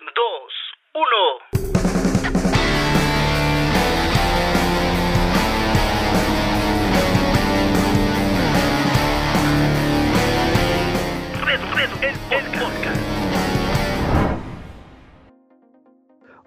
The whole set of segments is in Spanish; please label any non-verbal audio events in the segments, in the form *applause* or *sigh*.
2, 1. Red, el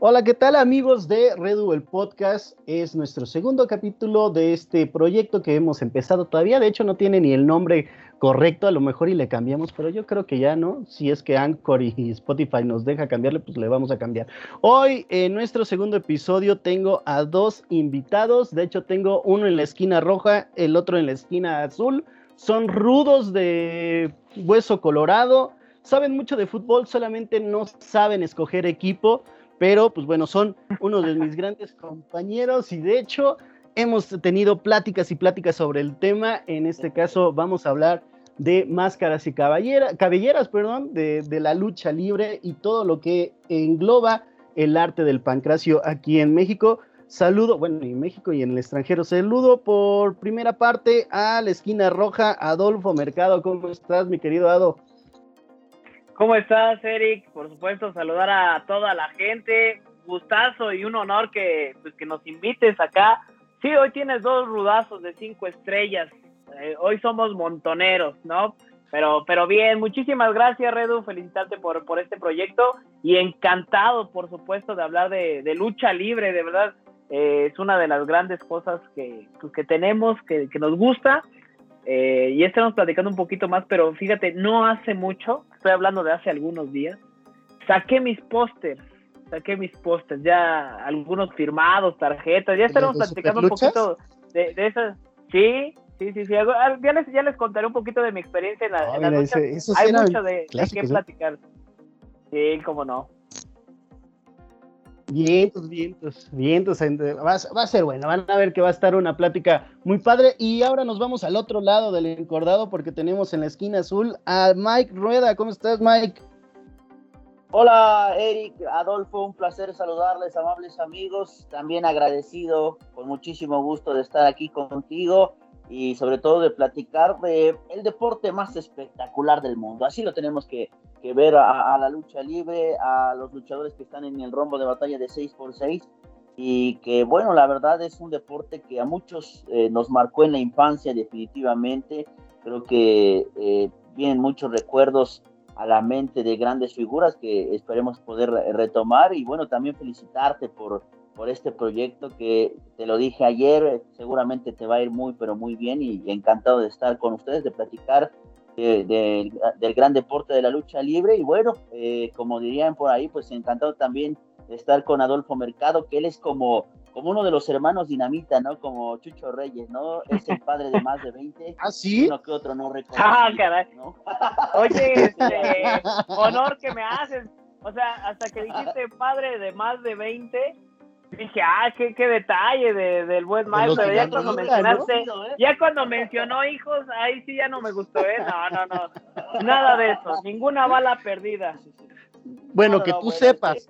Hola, ¿qué tal amigos de Redu el Podcast? Es nuestro segundo capítulo de este proyecto que hemos empezado todavía. De hecho, no tiene ni el nombre correcto, a lo mejor y le cambiamos, pero yo creo que ya no. Si es que Anchor y Spotify nos deja cambiarle, pues le vamos a cambiar. Hoy, en nuestro segundo episodio, tengo a dos invitados. De hecho, tengo uno en la esquina roja, el otro en la esquina azul. Son rudos de hueso colorado. Saben mucho de fútbol, solamente no saben escoger equipo pero pues bueno, son uno de mis grandes compañeros y de hecho hemos tenido pláticas y pláticas sobre el tema. En este caso vamos a hablar de máscaras y cabelleras, perdón, de, la lucha libre y todo lo que engloba el arte del pancracio aquí en México. Saludo, bueno, en México y en el extranjero. Saludo por primera parte a la esquina roja, Adolfo Mercado. ¿Cómo estás, mi querido Ado? ¿Cómo estás, Eric? Por supuesto, saludar a toda la gente. Gustazo y un honor que, pues, que nos invites acá. Sí, hoy tienes dos rudazos de cinco estrellas. Eh, hoy somos montoneros, ¿no? Pero, pero bien, muchísimas gracias, Redu. Felicitarte por, por este proyecto y encantado, por supuesto, de hablar de, lucha libre. De verdad, eh, es una de las grandes cosas que, pues, que tenemos, que, que nos gusta eh, y estamos platicando un poquito más, pero fíjate, no hace mucho, estoy hablando de hace algunos días, saqué mis pósters, saqué mis pósters, ya algunos firmados, tarjetas, ya estaremos platicando un poquito de, de esas. Sí, sí, sí, sí. Ya les, ya les contaré un poquito de mi experiencia en la, en Hay mucho de, de qué platicar. Sí, cómo no. Vientos, vientos, vientos. Va, va, a ser bueno, van a ver que va a estar una plática muy padre. Y ahora nos vamos al otro lado del encordado porque tenemos en la esquina azul a Mike Rueda. ¿Cómo estás, Mike? Hola, Eric, Adolfo, un placer saludarles, amables amigos. También agradecido, con muchísimo gusto de estar aquí contigo y sobre todo de platicar de el deporte más espectacular del mundo. Así lo tenemos que, que ver a, la lucha libre, a los luchadores que están en el rombo de batalla de 6x6 y que bueno, la verdad es un deporte que a muchos eh, nos marcó en la infancia definitivamente. Creo que eh, vienen muchos recuerdos a la mente de grandes figuras que esperemos poder retomar y bueno, también felicitarte por por este proyecto que te lo dije ayer, seguramente te va a ir muy, pero muy bien y encantado de estar con ustedes, de platicar del gran deporte de la lucha libre y bueno, eh, como dirían por ahí, pues encantado también de estar con Adolfo Mercado, que él es como, como uno de los hermanos Dinamita, ¿no? Como Chucho Reyes, ¿no? Es el padre de más de 20. *laughs* ¿Ah, sí? Uno que otro no reconoce. Ah, caray. *laughs* Oye, este, *laughs* honor que me haces. O sea, hasta que dijiste padre de más de 20, dije, ah, qué, qué detalle de, del buen Mike, pero ya cuando mencionaste, ya cuando mencionó hijos, ahí sí ya no me gustó, ¿eh? No, no, no, nada de eso, ninguna bala perdida. Bueno, que tú sepas.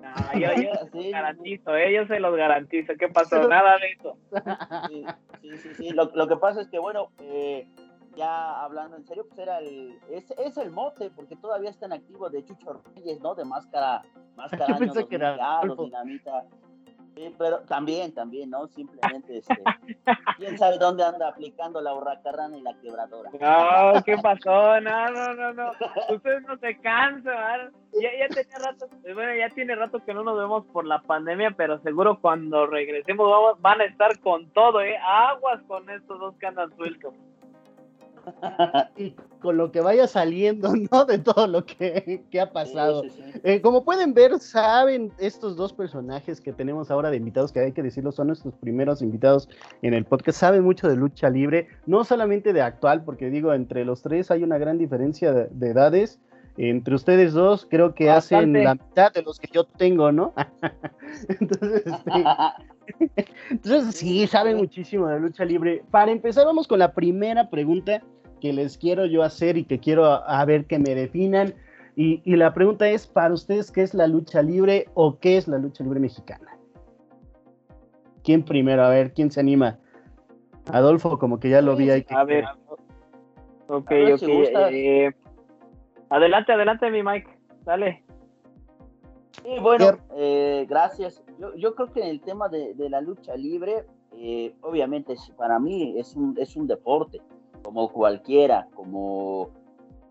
No, yo, yo *laughs* garantizo, ¿eh? yo se los garantizo, ¿qué pasó? Nada de eso. Sí, sí, sí, sí. Lo, lo que pasa es que, bueno, eh, ya hablando en serio, pues era el, es, es el mote, porque todavía está en activo de Chucho Reyes, ¿no? De máscara, máscara *laughs* Yo pensé que era dinamita. Sí, pero también, también, ¿no? Simplemente, este, *laughs* quién sabe dónde anda aplicando la hurracarrana y la quebradora. No, ¿qué pasó? No, no, no, no. *laughs* Ustedes no se cansan, ya, ya tenía rato, bueno, ya tiene rato que no nos vemos por la pandemia, pero seguro cuando regresemos vamos, van a estar con todo, ¿eh? Aguas con estos dos que andan sueltos. Y *laughs* con lo que vaya saliendo, ¿no? De todo lo que, ha pasado. Eh, como pueden ver, saben estos dos personajes que tenemos ahora de invitados, que hay que decirlo, son nuestros primeros invitados en el podcast, saben mucho de lucha libre, no solamente de actual, porque digo, entre los tres hay una gran diferencia de, edades. Entre ustedes dos, creo que hacen la mitad de los que yo tengo, ¿no? *laughs* Entonces, este, *laughs* entonces, sí, saben muchísimo de lucha libre. Para empezar, vamos con la primera pregunta que les quiero yo hacer y que quiero a, ver que me definan. Y, la pregunta es, para ustedes, ¿qué es la lucha libre o qué es la lucha libre mexicana? ¿Quién primero? A ver, ¿quién se anima? Adolfo, como que ya lo vi ahí. a ver. Ok, ok. Eh, adelante, adelante, mi Mike. Dale. Sí, bueno, eh, gracias. Yo, yo, creo que en el tema de, de la lucha libre, eh, obviamente para mí es un, es un deporte, como cualquiera, como,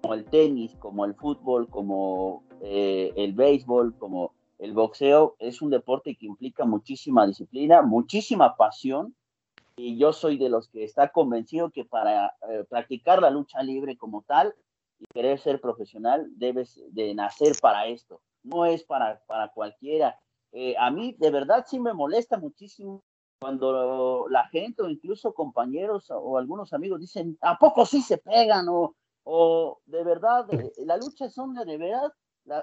como el tenis, como el fútbol, como eh, el béisbol, como el boxeo, es un deporte que implica muchísima disciplina, muchísima pasión, y yo soy de los que está convencido que para practicar la lucha libre como tal y querer ser profesional, debes de nacer para esto no es para, para cualquiera. Eh, a mí de verdad sí me molesta muchísimo cuando la gente o incluso compañeros o algunos amigos dicen, ¿a poco sí se pegan? O, o de verdad, eh, la lucha son de, de verdad.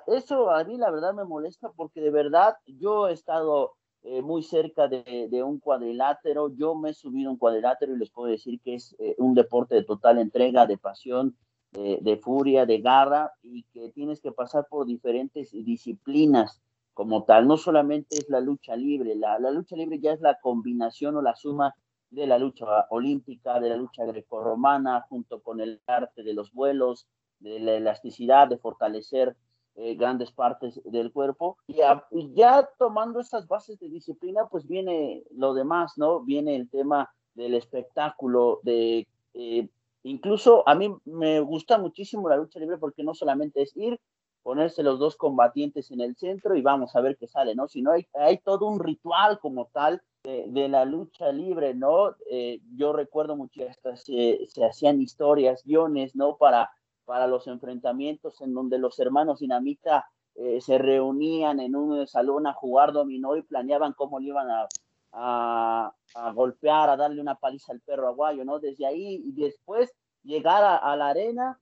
eso a mí la verdad me molesta porque de verdad yo he estado eh, muy cerca de, de, un cuadrilátero, yo me he subido a un cuadrilátero y les puedo decir que es un deporte de total entrega, de pasión, de, furia, de garra, y que tienes que pasar por diferentes disciplinas como tal. No solamente es la lucha libre, la, la lucha libre ya es la combinación o la suma de la lucha olímpica, de la lucha grecorromana, junto con el arte de los vuelos, de la elasticidad, de fortalecer eh, grandes partes del cuerpo. Y, ya tomando esas bases de disciplina, pues viene lo demás, ¿no? Viene el tema del espectáculo, de eh, Incluso a mí me gusta muchísimo la lucha libre porque no solamente es ir, ponerse los dos combatientes en el centro y vamos a ver qué sale, ¿no? Sino hay, hay todo un ritual como tal de, la lucha libre, ¿no? Eh, yo recuerdo mucho, hasta se, se, hacían historias, guiones, ¿no? Para, para los enfrentamientos en donde los hermanos Dinamita eh, se reunían en un salón a jugar dominó y planeaban cómo le iban a, a, golpear, a darle una paliza al perro aguayo, ¿no? Desde ahí y después llegar a, la arena,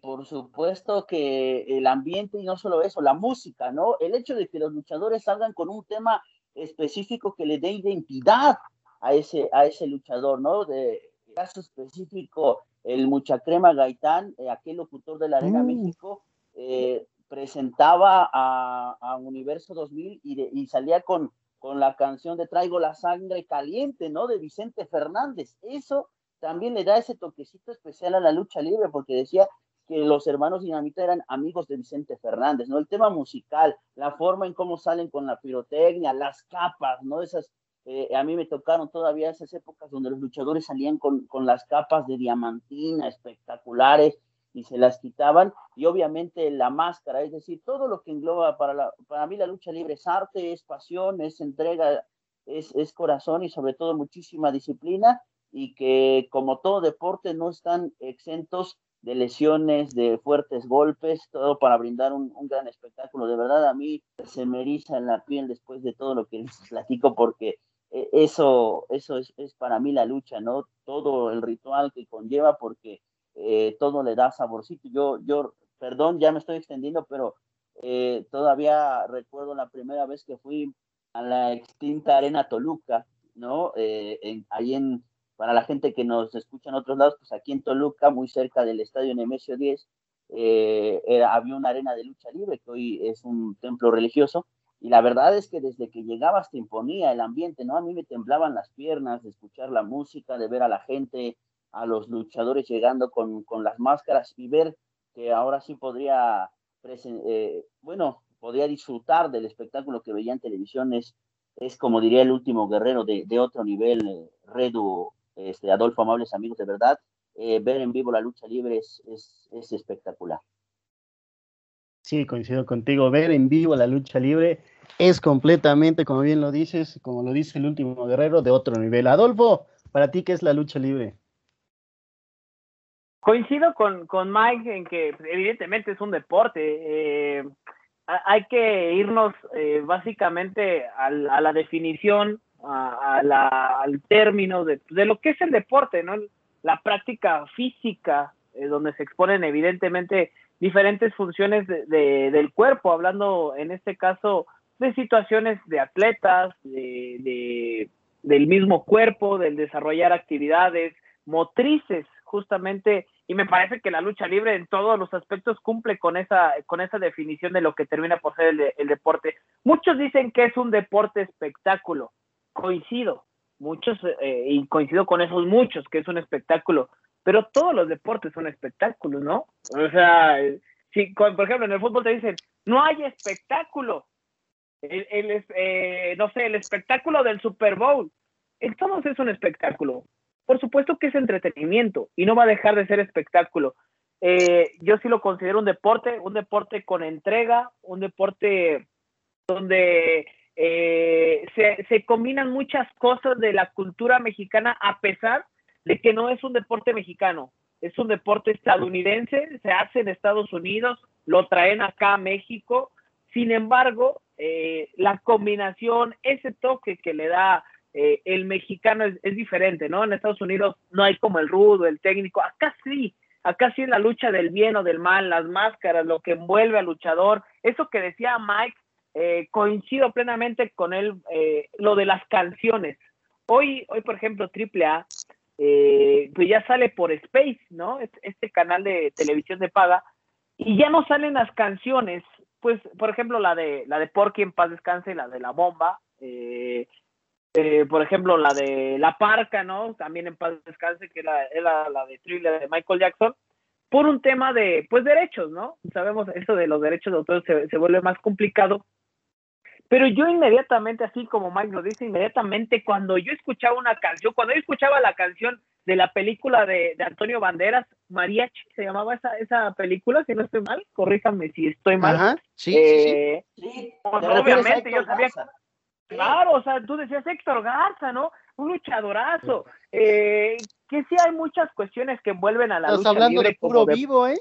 por supuesto que el ambiente y no solo eso, la música, ¿no? El hecho de que los luchadores salgan con un tema específico que le dé identidad a ese, a ese luchador, ¿no? De caso específico, el Muchacrema Gaitán, eh, aquel locutor de la Arena mm. México, eh, presentaba a, a, Universo 2000 y, y salía con con la canción de Traigo la sangre caliente, ¿no? De Vicente Fernández. Eso también le da ese toquecito especial a la lucha libre, porque decía que los hermanos Dinamita eran amigos de Vicente Fernández, ¿no? El tema musical, la forma en cómo salen con la pirotecnia, las capas, ¿no? Esas, eh, a mí me tocaron todavía esas épocas donde los luchadores salían con, con las capas de diamantina espectaculares, y se las quitaban, y obviamente la máscara, es decir, todo lo que engloba para, para mí la lucha libre es arte, es pasión, es entrega, es, es corazón y sobre todo muchísima disciplina, y que como todo deporte no están exentos de lesiones, de fuertes golpes, todo para brindar un, un, gran espectáculo. De verdad, a mí se me eriza en la piel después de todo lo que les *laughs* platico, porque eh, eso, eso es, es para mí la lucha, ¿no? Todo el ritual que conlleva, porque eh, todo le da saborcito. Yo, yo, perdón, ya me estoy extendiendo, pero eh, todavía recuerdo la primera vez que fui a la extinta Arena Toluca, ¿no? Eh, ahí en, para la gente que nos escucha en otros lados, pues aquí en Toluca, muy cerca del estadio Nemesio 10, era, había una arena de lucha libre, que hoy es un templo religioso, y la verdad es que desde que llegabas te imponía el ambiente, ¿no? A mí me temblaban las piernas de escuchar la música, de ver a la gente, a los luchadores llegando con, con las máscaras y ver que ahora sí podría, eh, bueno, podría disfrutar del espectáculo que veía en televisión es, es como diría el último guerrero de, de otro nivel, eh, Redu, este, Adolfo, amables amigos, de verdad, eh, ver en vivo la lucha libre es, es, es espectacular. Sí, coincido contigo. Ver en vivo la lucha libre es completamente, como bien lo dices, como lo dice el último guerrero, de otro nivel. Adolfo, para ti, ¿qué es la lucha libre? Coincido con, con Mike en que evidentemente es un deporte. Eh, hay que irnos eh, básicamente a, a, la definición, al término de, de, lo que es el deporte, ¿no? La práctica física, eh, donde se exponen evidentemente diferentes funciones de, de, del cuerpo, hablando en este caso de situaciones de atletas, de, del mismo cuerpo, del desarrollar actividades motrices justamente y me parece que la lucha libre en todos los aspectos cumple con esa, con esa definición de lo que termina por ser el, el deporte. Muchos dicen que es un deporte espectáculo, coincido, muchos, eh, y coincido con esos muchos, que es un espectáculo, pero todos los deportes son espectáculos, ¿no? O sea, si, por ejemplo, en el fútbol te dicen, no hay espectáculo, el, eh, no sé, el espectáculo del Super Bowl. Entonces es un espectáculo. Por supuesto que es entretenimiento y no va a dejar de ser espectáculo. Eh, yo sí lo considero un deporte, un deporte con entrega, un deporte donde eh, se, combinan muchas cosas de la cultura mexicana a pesar de que no es un deporte mexicano, es un deporte estadounidense, se hace en Estados Unidos, lo traen acá a México, sin embargo, eh, la combinación, ese toque que le da eh, el mexicano es, diferente, ¿no? En Estados Unidos no hay como el rudo, el técnico, acá sí, acá sí es la lucha del bien o del mal, las máscaras, lo que envuelve al luchador, eso que decía Mike, eh, coincido plenamente con él, eh, lo de las canciones. Hoy, hoy por ejemplo, AAA, eh, pues ya sale por Space, ¿no? Este canal de televisión de paga, y ya no salen las canciones, pues, por ejemplo, la de la de Porky en paz descanse, la de la bomba, eh, eh, por ejemplo, la de La Parca, ¿no? También en paz descanse, que era, era la de thriller de Michael Jackson, por un tema de, pues, derechos, ¿no? Sabemos, *laughs* eso de los derechos de autor se, se vuelve más complicado, pero yo inmediatamente, así como Mike lo dice, inmediatamente cuando yo escuchaba una canción, cuando yo escuchaba la canción de la película de, de Antonio Banderas, Mariachi, se llamaba esa, esa película, si no estoy mal, corríjanme si estoy mal. Ajá, sí, eh, sí, sí. Pues, obviamente yo sabía... Claro, o sea, tú decías Héctor Garza, ¿no? Un luchadorazo. Eh, que sí hay muchas cuestiones que envuelven a la Estás hablando de puro vivo, ¿eh?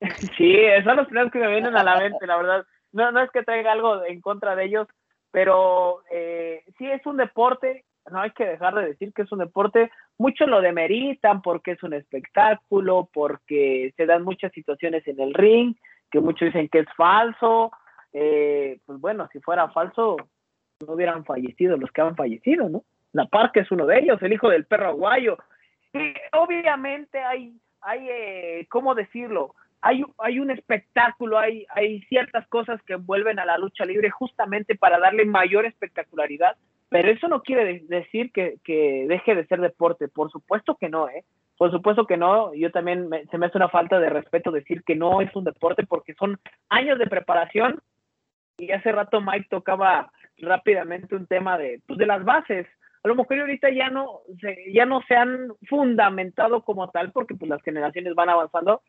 *laughs* sí, esos son los primeros que me vienen a la mente, la verdad. No, no es que traiga algo en contra de ellos, pero eh, sí es un deporte, no hay que dejar de decir que es un deporte, muchos lo demeritan porque es un espectáculo, porque se dan muchas situaciones en el ring, que muchos dicen que es falso, eh, pues bueno, si fuera falso, no hubieran fallecido los que han fallecido, ¿no? La Parca es uno de ellos, el hijo del perro aguayo. obviamente hay, hay eh, ¿cómo decirlo? Hay, hay un espectáculo, hay, hay ciertas cosas que envuelven a la lucha libre justamente para darle mayor espectacularidad, pero eso no quiere decir que, que deje de ser deporte, por supuesto que no, ¿eh? Por supuesto que no, yo también se me hace una falta de respeto decir que no es un deporte porque son años de preparación y hace rato Mike tocaba rápidamente un tema de, pues, de las bases. A lo mejor ahorita ya no, se, ya no se han fundamentado como tal porque pues las generaciones van avanzando,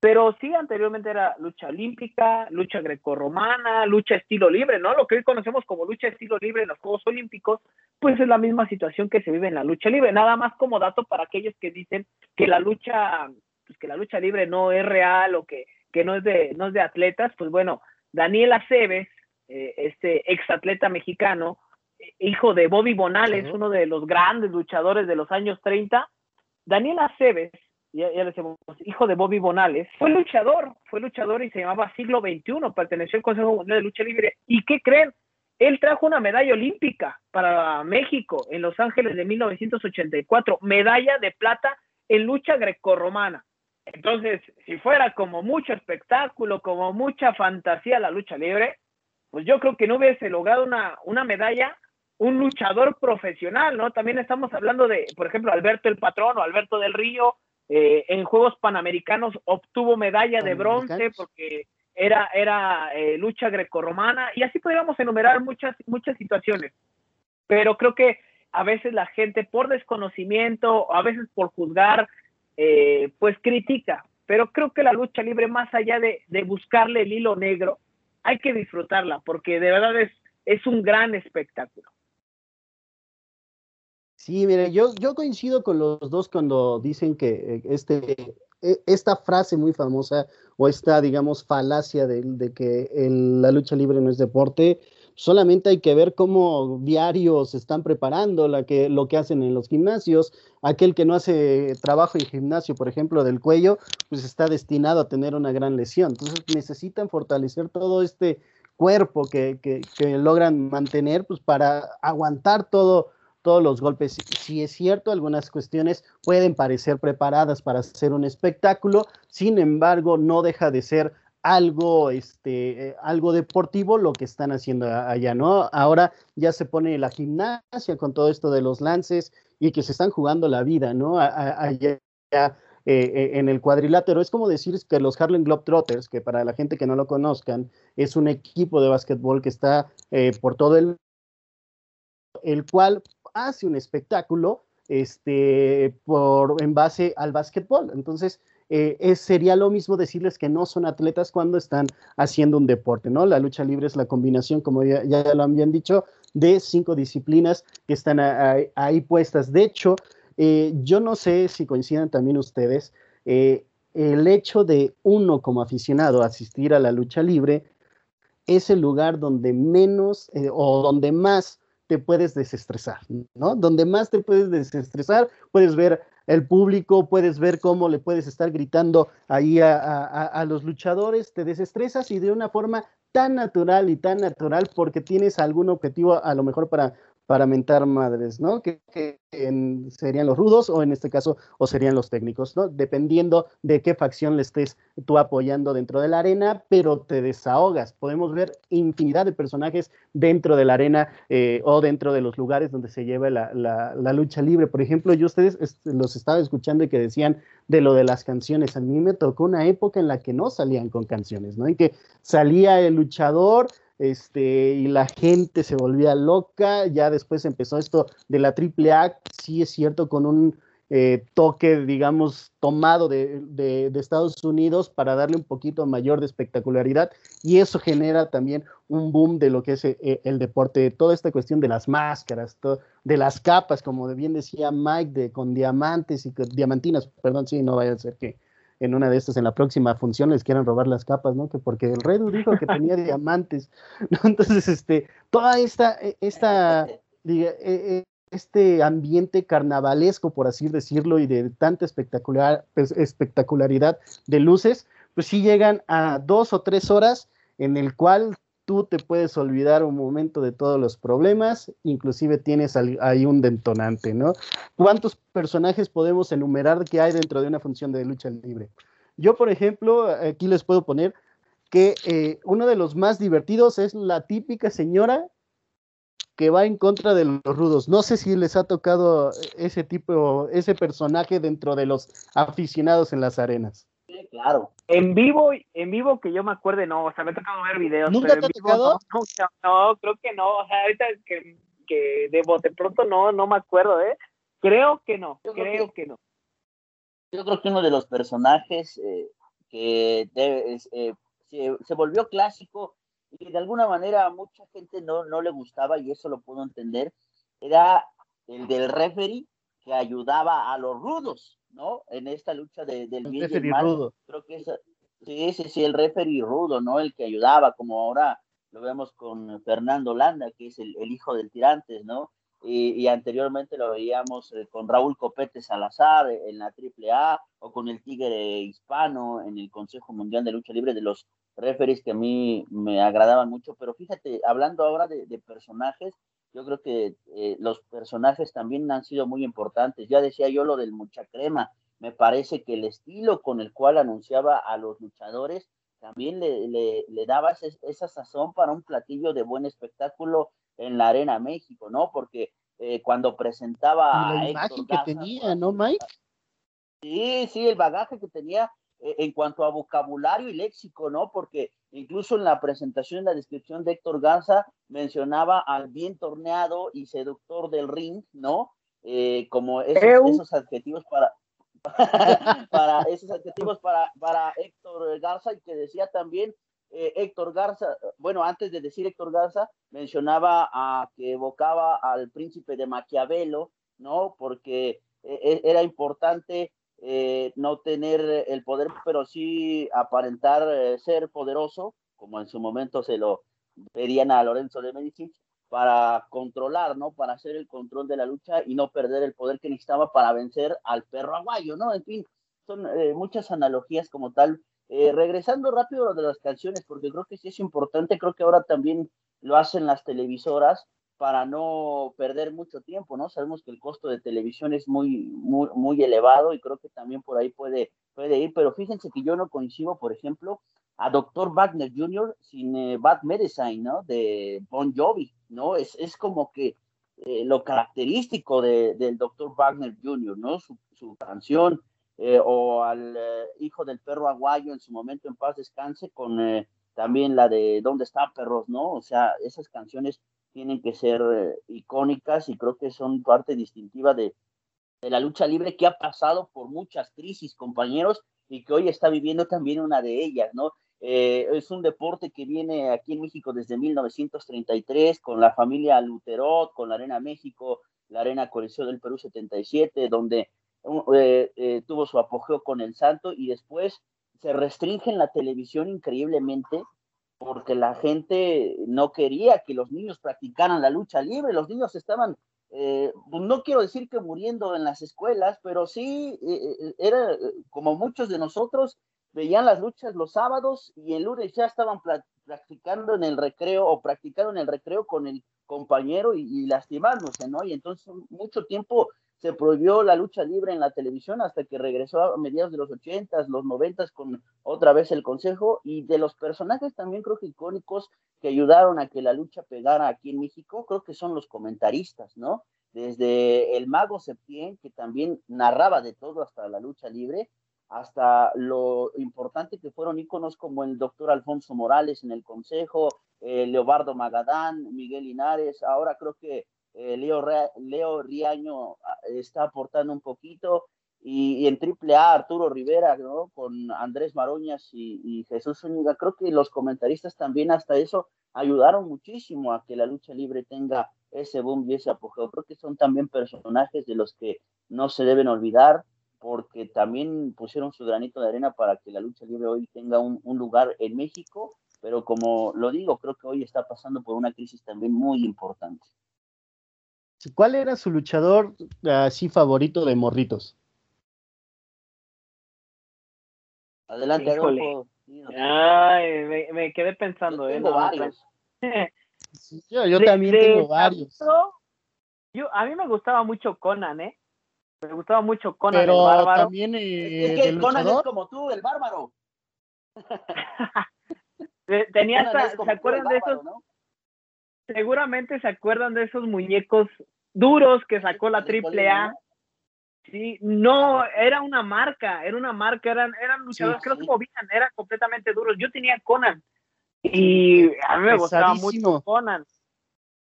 pero sí anteriormente era lucha olímpica, lucha grecorromana, lucha estilo libre, ¿no? Lo que hoy conocemos como lucha estilo libre en los Juegos Olímpicos, pues es la misma situación que se vive en la lucha libre. Nada más como dato para aquellos que dicen que la lucha, pues que la lucha libre no es real o que, que no es de, no es de atletas, pues bueno, Daniel Aceves, eh, este exatleta mexicano, hijo de Bobby Bonales, uno de los grandes luchadores de los años 30. Daniel Aceves, ya, ya decimos, hijo de Bobby Bonales, fue luchador, fue luchador y se llamaba Siglo XXI, perteneció al Consejo Mundial de Lucha Libre. ¿Y qué creen? Él trajo una medalla olímpica para México en Los Ángeles de 1984, medalla de plata en lucha grecorromana. Entonces, si fuera como mucho espectáculo, como mucha fantasía la lucha libre, pues yo creo que no hubiese logrado una, una medalla un luchador profesional, ¿no? También estamos hablando de, por ejemplo, Alberto el Patrón o Alberto del Río, eh, en Juegos Panamericanos obtuvo medalla de bronce porque era, era eh, lucha grecorromana y así podríamos enumerar muchas, muchas situaciones. Pero creo que a veces la gente por desconocimiento, a veces por juzgar, eh, pues critica. Pero creo que la lucha libre, más allá de, de buscarle el hilo negro, hay que disfrutarla porque de verdad es, es un gran espectáculo. Sí, mire, yo, yo coincido con los dos cuando dicen que eh, este, e, esta frase muy famosa o esta, digamos, falacia de, de que la lucha libre no es deporte, solamente hay que ver cómo diarios están preparando, que, lo que hacen en los gimnasios. Aquel que no hace trabajo en gimnasio, por ejemplo, del cuello, pues está destinado a tener una gran lesión. Entonces necesitan fortalecer todo este cuerpo que, que, que logran mantener pues, para aguantar todo, todos los golpes. Si es cierto, algunas cuestiones pueden parecer preparadas para hacer un espectáculo, sin embargo, no deja de ser algo, este, eh, algo deportivo lo que están haciendo allá, ¿no? Ahora ya se pone la gimnasia con todo esto de los lances y que se están jugando la vida, ¿no? Allá eh, eh, en el cuadrilátero. Es como decir que los Harlem Globetrotters, que para la gente que no lo conozcan, es un equipo de básquetbol que está por todo el el cual hace un espectáculo este, por, en base al básquetbol. Entonces, eh, sería lo mismo decirles que no son atletas cuando están haciendo un deporte, ¿no? La lucha libre es la combinación, como ya, lo habían dicho, de cinco disciplinas que están ahí, puestas. De hecho, eh, yo no sé si coincidan también ustedes, eh, el hecho de uno como aficionado asistir a la lucha libre es el lugar donde menos o donde más te puedes desestresar, ¿no? Donde más te puedes desestresar, puedes ver el público, puedes ver cómo le puedes estar gritando ahí a, los luchadores, te desestresas y de una forma tan natural y tan natural porque tienes algún objetivo a lo mejor para, para mentar madres, ¿no? Que, serían los rudos o en este caso o serían los técnicos, ¿no? Dependiendo de qué facción le estés tú apoyando dentro de la arena, pero te desahogas. Podemos ver infinidad de personajes dentro de la arena eh, o dentro de los lugares donde se lleva la, lucha libre. Por ejemplo, yo ustedes los estaba escuchando y que decían de lo de las canciones. A mí me tocó una época en la que no salían con canciones, ¿no? En que salía el luchador este, y la gente se volvía loca, ya después empezó esto de la triple A, sí es cierto, con un eh, toque, digamos, tomado de, Estados Unidos para darle un poquito mayor de espectacularidad y eso genera también un boom de lo que es eh, el deporte, toda esta cuestión de las máscaras, de las capas, como bien decía Mike, de, con diamantes y diamantinas, perdón, sí, no vaya a ser que en una de estas, en la próxima función, les quieran robar las capas, ¿no? Que porque el Redu dijo que tenía *laughs* diamantes, *laughs* ¿no? Entonces, este, toda esta, e, esta, diga, e, e, este ambiente carnavalesco, por así decirlo, y de tanta espectacular, pues, espectacularidad de luces, pues sí llegan a dos o tres horas en el cual tú te puedes olvidar un momento de todos los problemas, inclusive tienes ahí un detonante, ¿no? ¿Cuántos personajes podemos enumerar que hay dentro de una función de lucha libre? Yo, por ejemplo, aquí les puedo poner que eh, uno de los más divertidos es la típica señora que va en contra de los rudos. No sé si les ha tocado ese tipo, ese personaje dentro de los aficionados en las arenas claro. En vivo, en vivo que yo me acuerde, no, o sea, me ha tocado ver videos. ¿Nunca te ha tocado? No, creo que no, o sea, ahorita que, que de bote pronto no, no me acuerdo, ¿eh? Creo que no, creo, que, no. Yo creo que uno de los personajes eh, que eh, se, se, volvió clásico y de alguna manera a mucha gente no, no le gustaba y eso lo puedo entender, era el del referee que ayudaba a los rudos. ¿No? En esta lucha de, del bien y el mal. Rudo. Creo que es, sí, sí, sí, el referee rudo, ¿no? El que ayudaba, como ahora lo vemos con Fernando Landa, que es el, hijo del Tirantes, ¿no? Y, anteriormente lo veíamos eh, con Raúl Copete Salazar en la AAA o con el Tigre Hispano en el Consejo Mundial de Lucha Libre de los referees que a mí me agradaban mucho. Pero fíjate, hablando ahora de, de personajes, yo creo que eh, los personajes también han sido muy importantes. Ya decía yo lo del mucha crema. Me parece que el estilo con el cual anunciaba a los luchadores también le, le, daba esa sazón para un platillo de buen espectáculo en la Arena México, ¿no? Porque eh, cuando presentaba la imagen que tenía, ¿no, Mike? Sí, sí, el bagaje que tenía en cuanto a vocabulario y léxico, ¿no? Porque incluso en la presentación, en la descripción de Héctor Garza, mencionaba al bien torneado y seductor del ring, ¿no? Eh, como esos, adjetivos para, *laughs* para esos adjetivos para, para Héctor Garza y que decía también eh, Héctor Garza, bueno, antes de decir Héctor Garza, mencionaba a que evocaba al príncipe de Maquiavelo, ¿no? Porque era importante eh, no tener el poder, pero sí aparentar eh, ser poderoso, como en su momento se lo pedían a Lorenzo de Medici, para controlar, ¿no? Para hacer el control de la lucha y no perder el poder que necesitaba para vencer al perro aguayo, ¿no? En fin, son eh, muchas analogías como tal. regresando rápido a lo de las canciones, porque creo que sí es importante, creo que ahora también lo hacen las televisoras, para no perder mucho tiempo, ¿no? Sabemos que el costo de televisión es muy, muy, muy elevado y creo que también por ahí puede, puede ir, pero fíjense que yo no coincido, por ejemplo, a Dr. Wagner Jr. sin eh, Bad Medicine, ¿no? De Bon Jovi, ¿no? Es, es como que eh, lo característico de, del Dr. Wagner Jr., ¿no? Su, su canción eh, o al eh, hijo del perro aguayo en su momento en paz descanse, con también la de ¿Dónde están perros? ¿no? O sea, esas canciones tienen que ser icónicas y creo que son parte distintiva de, la lucha libre que ha pasado por muchas crisis, compañeros, y que hoy está viviendo también una de ellas, ¿no? es un deporte que viene aquí en México desde 1933 con la familia Luterot, con la Arena México, la Arena Coliseo del Perú 77, donde eh, eh, tuvo su apogeo con el Santo y después se restringe en la televisión increíblemente porque la gente no quería que los niños practicaran la lucha libre, los niños estaban, eh, no quiero decir que muriendo en las escuelas, pero sí, era como muchos de nosotros veían las luchas los sábados y el lunes ya estaban practicando en el recreo o practicando en el recreo con el compañero y, y lastimándose, ¿no? Y entonces mucho tiempo se prohibió la lucha libre en la televisión hasta que regresó a mediados de los 80 los 90 con otra vez el consejo y de los personajes también creo que icónicos que ayudaron a que la lucha pegara aquí en México, creo que son los comentaristas, ¿no? Desde el mago Septién, que también narraba de todo hasta la lucha libre, hasta lo importante que fueron íconos como el doctor Alfonso Morales en el Consejo, eh, Leobardo Magadán, Miguel Linares, ahora creo que eh, Leo, Leo Riaño ah, está aportando un poquito, y, en triple A Arturo Rivera, ¿no? Con Andrés Maroñas y, Jesús Zúñiga, creo que los comentaristas también hasta eso ayudaron muchísimo a que la lucha libre tenga ese boom y ese apogeo. Creo que son también personajes de los que no se deben olvidar, porque también pusieron su granito de arena para que la lucha libre hoy tenga un, un lugar en México, pero como lo digo, creo que hoy está pasando por una crisis también muy importante. ¿Cuál era su luchador así favorito de morritos? Adelante, Adolfo. Ay, me, quedé pensando. Yo, ¿eh? varios. *laughs* yo, también tengo varios. Yo, a mí me gustaba mucho Conan, ¿eh? Me gustaba mucho Conan Pero el bárbaro. también eh, es que Conan es como tú, el bárbaro. *laughs* Tenía ¿se acuerdan de esos? Seguramente se acuerdan de esos muñecos duros que sacó la AAA. Sí, no, era una marca, era una marca, eran, eran luchadores que no se movían, eran completamente duros. Yo tenía Conan y a mí me gustaba mucho Conan.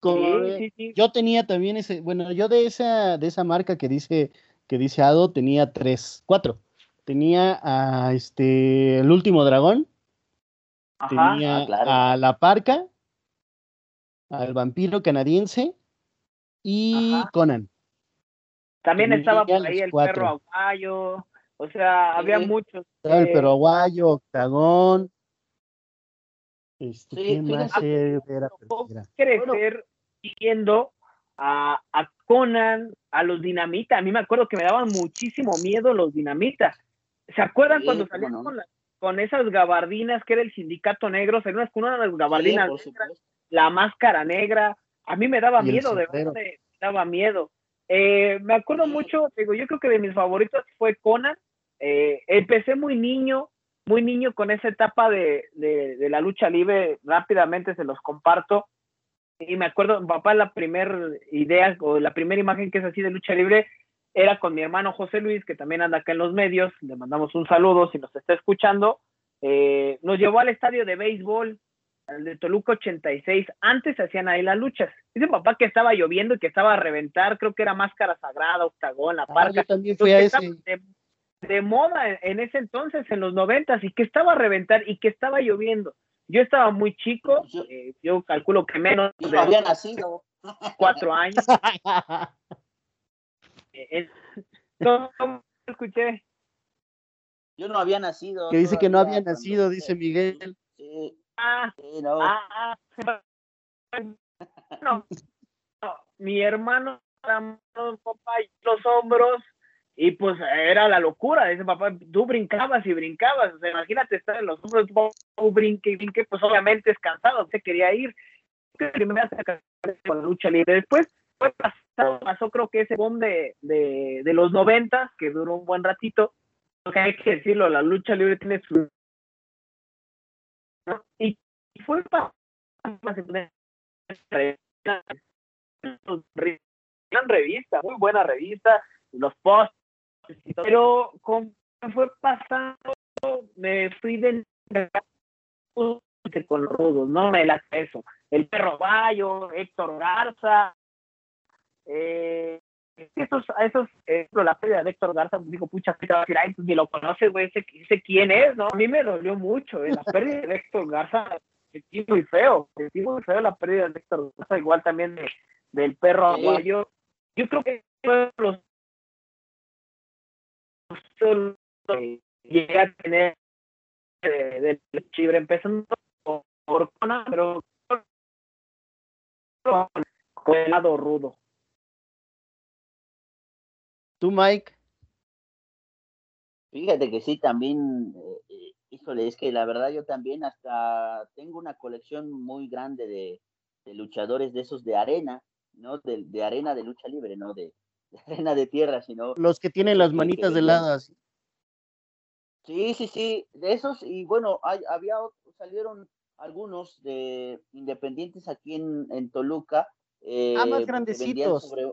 yo tenía también ese, bueno, yo de esa, de esa marca que dice, que dice Ado, tenía tres, cuatro. Tenía a este el último dragón, tenía ah, a la parca, al vampiro canadiense y Conan. También estaba por ahí el perro aguayo, o sea, había muchos. Estaba el perro aguayo, Octagón. Este, ¿Quién más era? crecer siguiendo a, a, Conan, a los dinamitas. A mí me acuerdo que me daban muchísimo miedo los dinamitas. ¿Se acuerdan cuando salían con, esas gabardinas que era el sindicato negro? Unas con unas gabardinas la máscara negra, a mí me daba miedo, de verdad, me daba miedo. Eh, me acuerdo mucho, digo, yo creo que de mis favoritos fue Conan. Eh, empecé muy niño, muy niño con esa etapa de, de, la lucha libre, rápidamente se los comparto. Y me acuerdo, papá, la primera idea o la primera imagen que es así de lucha libre era con mi hermano José Luis, que también anda acá en los medios. Le mandamos un saludo si nos está escuchando. Eh, nos llevó al estadio de béisbol el de Toluca 86, antes se hacían ahí las luchas. Dice papá que estaba lloviendo y que estaba a reventar, creo que era máscara sagrada, octagón, la ah, parca. también fui a ese. De, moda en ese entonces, en los noventas, y que estaba a reventar y que estaba lloviendo. Yo estaba muy chico, yo, eh, calculo que menos de había nacido. *laughs* cuatro años. *laughs* eh, no, escuché. Yo no había nacido. Que dice que no había nacido, dice Miguel. Sí. Ah, ah, no. mi hermano papá y los hombros y pues era la locura, dice papá, tú brincabas y brincabas, o sea, imagínate estar en los hombros, tú brinque y brinque, pues obviamente es cansado, se quería ir, con lucha libre, después fue pasado, pasó creo que ese boom de, de, de los noventas, que duró un buen ratito, que hay que decirlo, la lucha libre tiene su y fue para gran revista, muy buena revista, los posts Pero con fue pasando, me fui de con los no me la eso. El perro Bayo, Héctor Garza, eh, esos, esos, eh, la pérdida de Héctor Garza, pues digo, pucha, que decir, ay, pues ni lo conoce, güey, sé, sé, quién es, ¿no? A mí me dolió mucho, eh, la pérdida de Héctor Garza, sentí muy feo, sentí muy feo la pérdida de Héctor Garza, igual también de, del perro aguayo. Yo creo que los llega a tener del Chibre, empezando por Cona, pero con el lado rudo. ¿Tú, Mike? Fíjate que sí, también, eh, híjole, es que la verdad yo también hasta tengo una colección muy grande de, de luchadores de esos de arena, ¿no? De, de, arena de lucha libre, no de, *laughs* de, arena de tierra, sino... Los que tienen las manitas de heladas. Sí, sí, sí, de esos, y bueno, hay, había, salieron algunos de independientes aquí en, en Toluca. Eh, ah, más grandecitos. Sobre,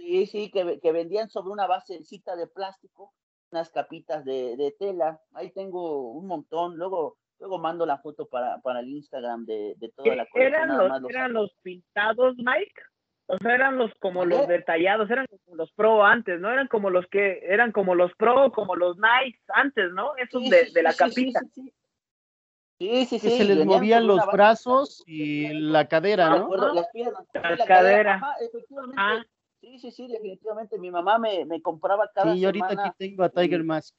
sí, sí, que, que, vendían sobre una basecita de plástico, unas capitas de, de, tela. Ahí tengo un montón. Luego, luego mando la foto para, para el Instagram de, de toda la colección. ¿Eran, los, los, ¿eran los pintados, Mike? O sea, eran los como los detallados, eran como los pro antes, ¿no? Eran como los que, eran como los pro, como los nice antes, ¿no? Esos sí, de, sí, de, la sí, capita. Sí, sí, sí. Que se les movían los brazos y la cadera, ¿no? Recuerdo, las piernas. La, la cadera. Ajá, efectivamente. Ah. Sí, sí, sí, definitivamente. Mi mamá me, me compraba cada Sí, y ahorita semana, aquí tengo a Tiger Mask.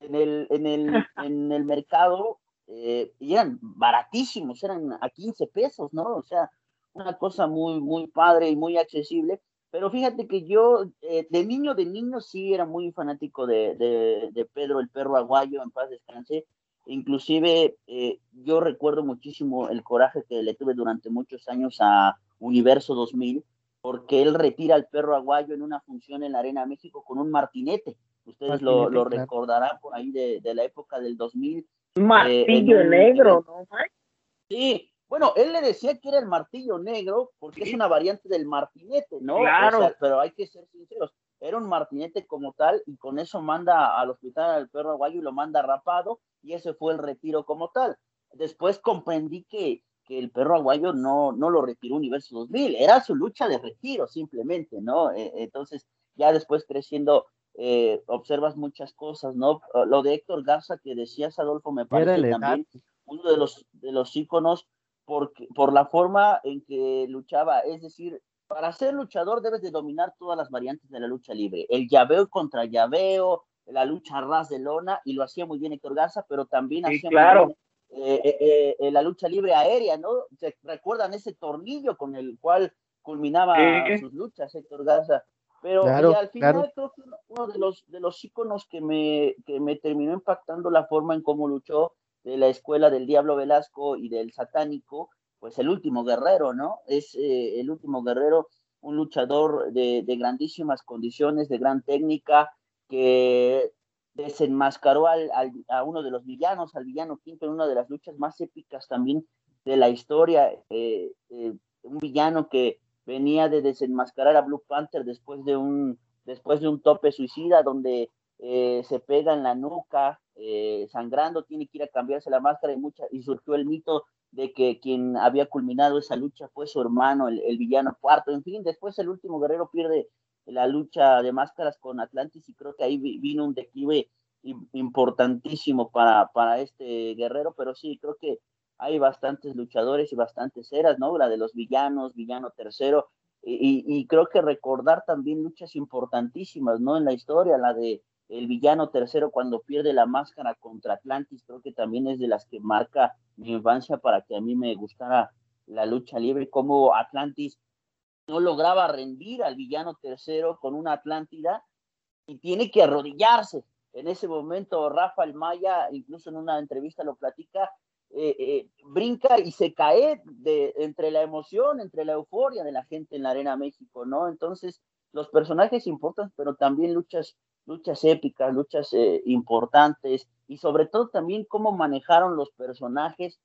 En el, en el, *laughs* en el mercado, eh, y eran baratísimos, eran a 15 pesos, ¿no? O sea, una cosa muy, muy padre y muy accesible. Pero fíjate que yo, eh, de niño, de niño, sí era muy fanático de, de, de Pedro el perro aguayo, en paz descanse. Inclusive eh, yo recuerdo muchísimo el coraje que le tuve durante muchos años a Universo 2000, porque él retira al perro aguayo en una función en la Arena México con un martinete. Ustedes martinete, lo, lo claro. recordarán por ahí de, de, la época del 2000. Martillo eh, negro, ¿no? Sí, bueno, él le decía que era el martillo negro porque sí. es una variante del martinete, ¿no? Claro. O sea, pero hay que ser sinceros. Era un martinete como tal y con eso manda al hospital al perro aguayo y lo manda rapado y ese fue el retiro como tal. Después comprendí que, que el perro aguayo no, no lo retiró Universo 2000, era su lucha de retiro simplemente, ¿no? Eh, entonces, ya después creciendo, eh, observas muchas cosas, ¿no? Lo de Héctor Garza que decías, Adolfo, me parece también uno de los, de los íconos por, por la forma en que luchaba, es decir, para ser luchador debes de dominar todas las variantes de la lucha libre, el llaveo contra llaveo, la lucha ras de lona, y lo hacía muy bien Héctor Garza, pero también sí, hacía claro. muy bien, eh, eh, eh, la lucha libre aérea, ¿no? ¿Se recuerdan ese tornillo con el cual culminaba sus luchas Héctor Garza? Pero claro, al final claro. creo que uno de los, de los íconos que me, que me terminó impactando la forma en cómo luchó de la escuela del Diablo Velasco y del Satánico, pues el último guerrero, ¿no? Es eh, el último guerrero, un luchador de, de, grandísimas condiciones, de gran técnica, que desenmascaró al, al, a uno de los villanos, al villano Quinto, en una de las luchas más épicas también de la historia, eh, eh, un villano que venía de desenmascarar a Blue Panther después de un, después de un tope suicida donde eh, se pega en la nuca, eh, sangrando, tiene que ir a cambiarse la máscara y, mucha, y surgió el mito de que quien había culminado esa lucha fue su hermano, el, el, villano cuarto. En fin, después el último guerrero pierde la lucha de máscaras con Atlantis y creo que ahí vino un declive importantísimo para, para este guerrero, pero sí, creo que hay bastantes luchadores y bastantes eras, ¿no? La de los villanos, villano tercero, y, y creo que recordar también luchas importantísimas, ¿no? En la historia, la de el villano tercero cuando pierde la máscara contra Atlantis, creo que también es de las que marca mi infancia para que a mí me gustara la lucha libre, como Atlantis no lograba rendir al villano tercero con una Atlántida y tiene que arrodillarse. En ese momento, Rafael Maya, incluso en una entrevista lo platica, eh, eh, brinca y se cae de, entre la emoción, entre la euforia de la gente en la Arena México, ¿no? Entonces, los personajes importan, pero también luchas luchas épicas, luchas eh, importantes y sobre todo también cómo manejaron los personajes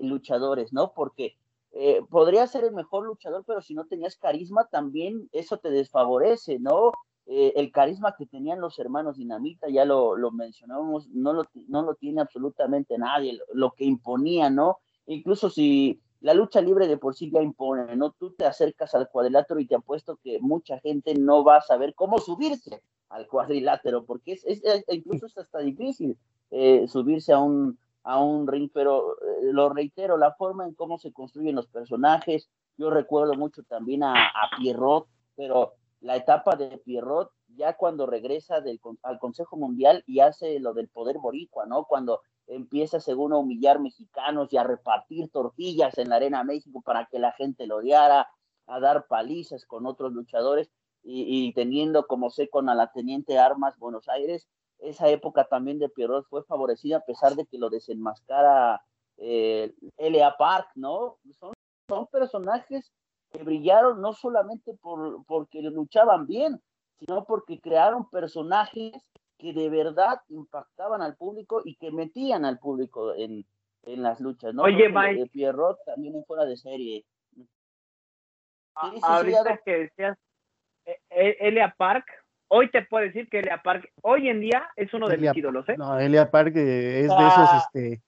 luchadores, ¿no? Porque eh, podría ser el mejor luchador, pero si no tenías carisma también eso te desfavorece, ¿no? eh, el carisma que tenían los hermanos Dinamita, ya lo, lo mencionábamos, no lo, no lo tiene absolutamente nadie, lo, que imponía, ¿no? Incluso si la lucha libre de por sí ya impone, ¿no? Tú te acercas al cuadrilátero y te apuesto que mucha gente no va a saber cómo subirse al cuadrilátero, porque es, es, incluso es hasta difícil eh, subirse a un, a un ring, pero eh, lo reitero, la forma en cómo se construyen los personajes, yo recuerdo mucho también a, Pierrot, pero la etapa de Pierrot ya cuando regresa al Consejo Mundial y hace lo del poder boricua, ¿no? Cuando empieza según a humillar mexicanos y a repartir tortillas en la Arena México para que la gente lo odiara, a dar palizas con otros luchadores y, teniendo como sé con a la Teniente Armas Buenos Aires, esa época también de Pierrot fue favorecida a pesar de que lo desenmascara eh, L.A. Park, ¿no? Son, son personajes que brillaron no solamente por, porque luchaban bien, sino porque crearon personajes que de verdad impactaban al público y que metían al público en, en las luchas, ¿no? Oye, Mike. De Pierrot también fuera de serie. ahorita que decías eh, eh, Elia Park, hoy te puedo decir que Elia Park, hoy en día es uno de mis ídolos, ¿eh? No, Elia Park eh, es de esos, ah. este...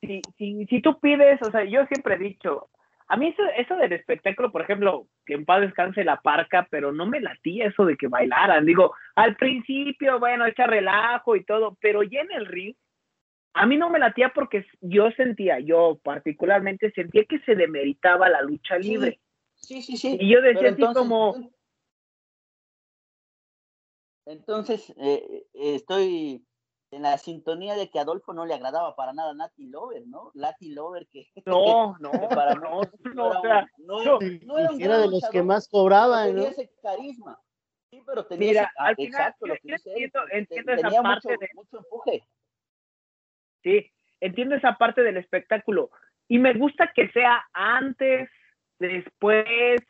Si, si, si tú pides, o sea, yo siempre he dicho, a mí eso, eso del espectáculo, por ejemplo, que en paz descanse la parca, pero no me latía eso de que bailaran. Digo, al principio, bueno, echa relajo y todo, pero ya en el ring, a mí no me latía porque yo sentía, yo particularmente sentía que se demeritaba la lucha libre. Sí, sí, sí. Y yo decía así como... Entonces, eh, eh, estoy en la sintonía de que Adolfo no le agradaba para nada a Nati Lover, ¿no? Nati Lover que... *laughs* No, no, para no, no, no, no, era, de los que más cobraban, tenía ese carisma. Sí, pero tenía Mira, ese, al final, exacto, lo que entiendo, entiendo esa parte mucho, de... mucho empuje. Sí, entiendo esa parte del espectáculo. Y me gusta que sea antes, después,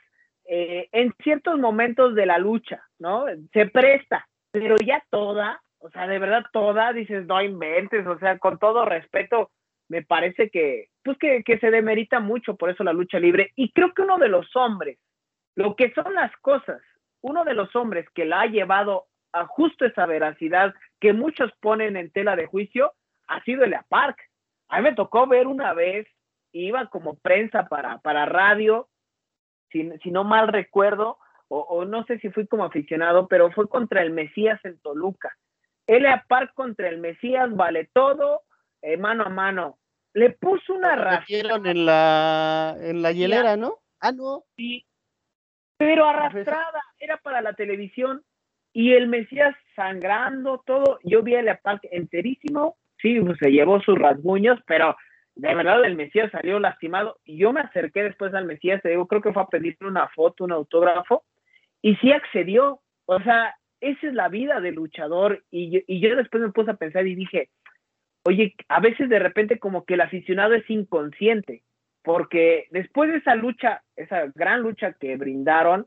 eh, en ciertos momentos de la lucha, ¿no? Se presta, pero ya toda, o sea, de verdad toda, dices, no inventes, o sea, con todo respeto, me parece que, pues que, que se demerita mucho por eso la lucha libre. Y creo que uno de los hombres, lo que son las cosas, uno de los hombres que la ha llevado a justo esa veracidad que muchos ponen en tela de juicio, ha sido Elia Park. A mí me tocó ver una vez, iba como prensa para, para radio, si, si no mal recuerdo, o, o, no sé si fui como aficionado, pero fue contra el Mesías en Toluca. Elia Park contra el Mesías, vale todo, eh, mano a mano. Le puso una razón. en la, en la hielera, ¿no? Ah, no. Sí, pero arrastrada, era para la televisión. Y el Mesías sangrando, todo. Yo vi a Elia Park enterísimo. Sí, pues, se llevó sus rasguños, pero de verdad el Mesías salió lastimado. Y yo me acerqué después al Mesías, te digo, creo que fue a pedirle una foto, un autógrafo, y sí accedió. O sea, esa es la vida del luchador. Y yo, y yo después me puse a pensar y dije, oye, a veces de repente como que el aficionado es inconsciente, porque después de esa lucha, esa gran lucha que brindaron,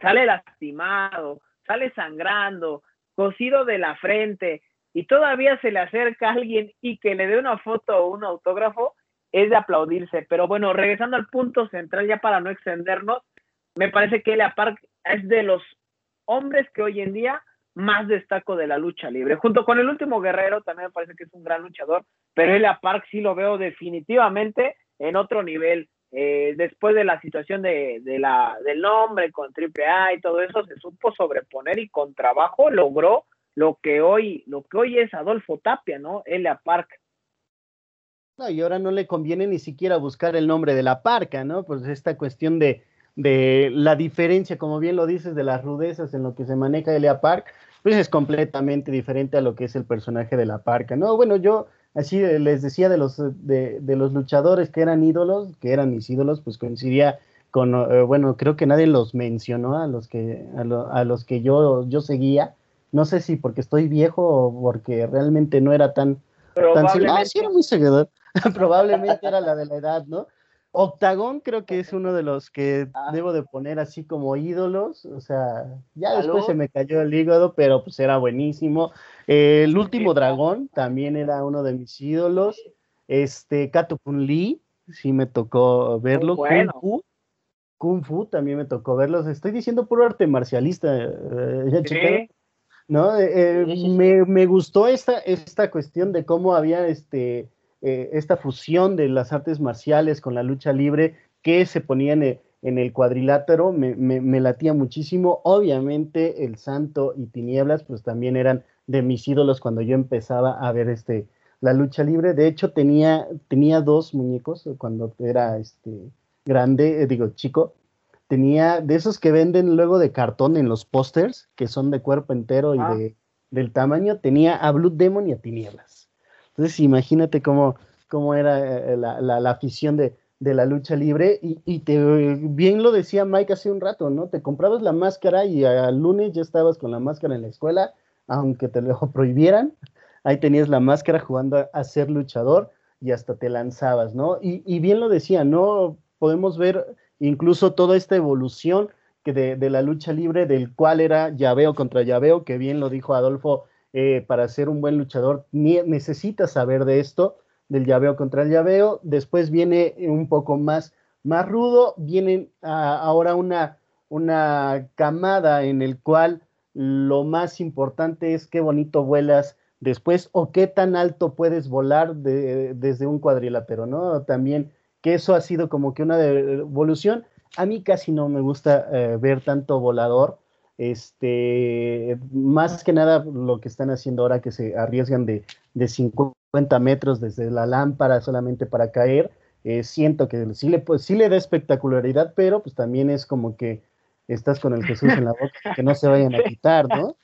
sale lastimado, sale sangrando, cosido de la frente, y todavía se le acerca a alguien y que le dé una foto o un autógrafo, es de aplaudirse. Pero bueno, regresando al punto central, ya para no extendernos, me parece que Elia Park es de los hombres que hoy en día más destaco de la lucha libre. Junto con el último guerrero, también me parece que es un gran luchador, pero Elia Park sí lo veo definitivamente en otro nivel. Eh, después de la situación de, la, del nombre con AAA y todo eso, se supo sobreponer y con trabajo logró lo que hoy, lo que hoy es Adolfo Tapia, ¿no? Elia Park. No, y ahora no le conviene ni siquiera buscar el nombre de la parca, ¿no? Pues esta cuestión de, de la diferencia, como bien lo dices, de las rudezas en lo que se maneja Elia Park, pues es completamente diferente a lo que es el personaje de la parca, ¿no? Bueno, yo así les decía de los, de, de los luchadores que eran ídolos, que eran mis ídolos, pues coincidía con, eh, bueno, creo que nadie los mencionó a los que, a, lo, a los que yo, yo seguía, no sé si porque estoy viejo o porque realmente no era tan... tan ah, sí era muy seguidor, *laughs* probablemente era la de la edad, ¿no? Octagón creo que es uno de los que ah. debo de poner así como ídolos, o sea, ya después se me cayó el hígado, pero pues era buenísimo. el último dragón también era uno de mis ídolos. Este, Kato Kun Lee, sí me tocó verlo. Kung Fu también me tocó verlos. Estoy diciendo puro arte marcialista. Eh, ¿No? Eh, me, me, gustó esta, esta cuestión de cómo había este, esta fusión de las artes marciales con la lucha libre que se ponían en, en el cuadrilátero. Me, me, me, latía muchísimo. Obviamente, el Santo y Tinieblas, pues también eran de mis ídolos cuando yo empezaba a ver este, la lucha libre. De hecho, tenía, tenía dos muñecos cuando era este, grande, eh, digo, chico. Tenía de esos que venden luego de cartón en los pósters, que son de cuerpo entero y ah. de, del tamaño. Tenía a Blue Demon y a Tinieblas. Entonces, imagínate cómo, cómo era eh, la, la, afición de, de, la lucha libre. Y, y, te, bien lo decía Mike hace un rato, ¿no? Te comprabas la máscara y al lunes ya estabas con la máscara en la escuela, aunque te lo *laughs* prohibieran ahí tenías la máscara jugando a, ser luchador y hasta te lanzabas, ¿no? Y, bien lo decía, ¿no? Podemos ver incluso toda esta evolución que de, la lucha libre, del cual era llaveo contra llaveo, que bien lo dijo Adolfo, eh, para ser un buen luchador necesitas saber de esto, del llaveo contra el llaveo. Después viene un poco más, más rudo, viene ahora una, una camada en el cual lo más importante es qué bonito vuelas después o qué tan alto puedes volar desde un cuadrilátero, ¿no? También que eso ha sido como que una evolución. A mí casi no me gusta eh, ver tanto volador. Este, más que nada lo que están haciendo ahora que se arriesgan de, de 50 metros desde la lámpara solamente para caer, eh, siento que sí le, pues, sí le da espectacularidad, pero pues también es como que estás con el Jesús en la boca, *laughs* que no se vayan a quitar, ¿no?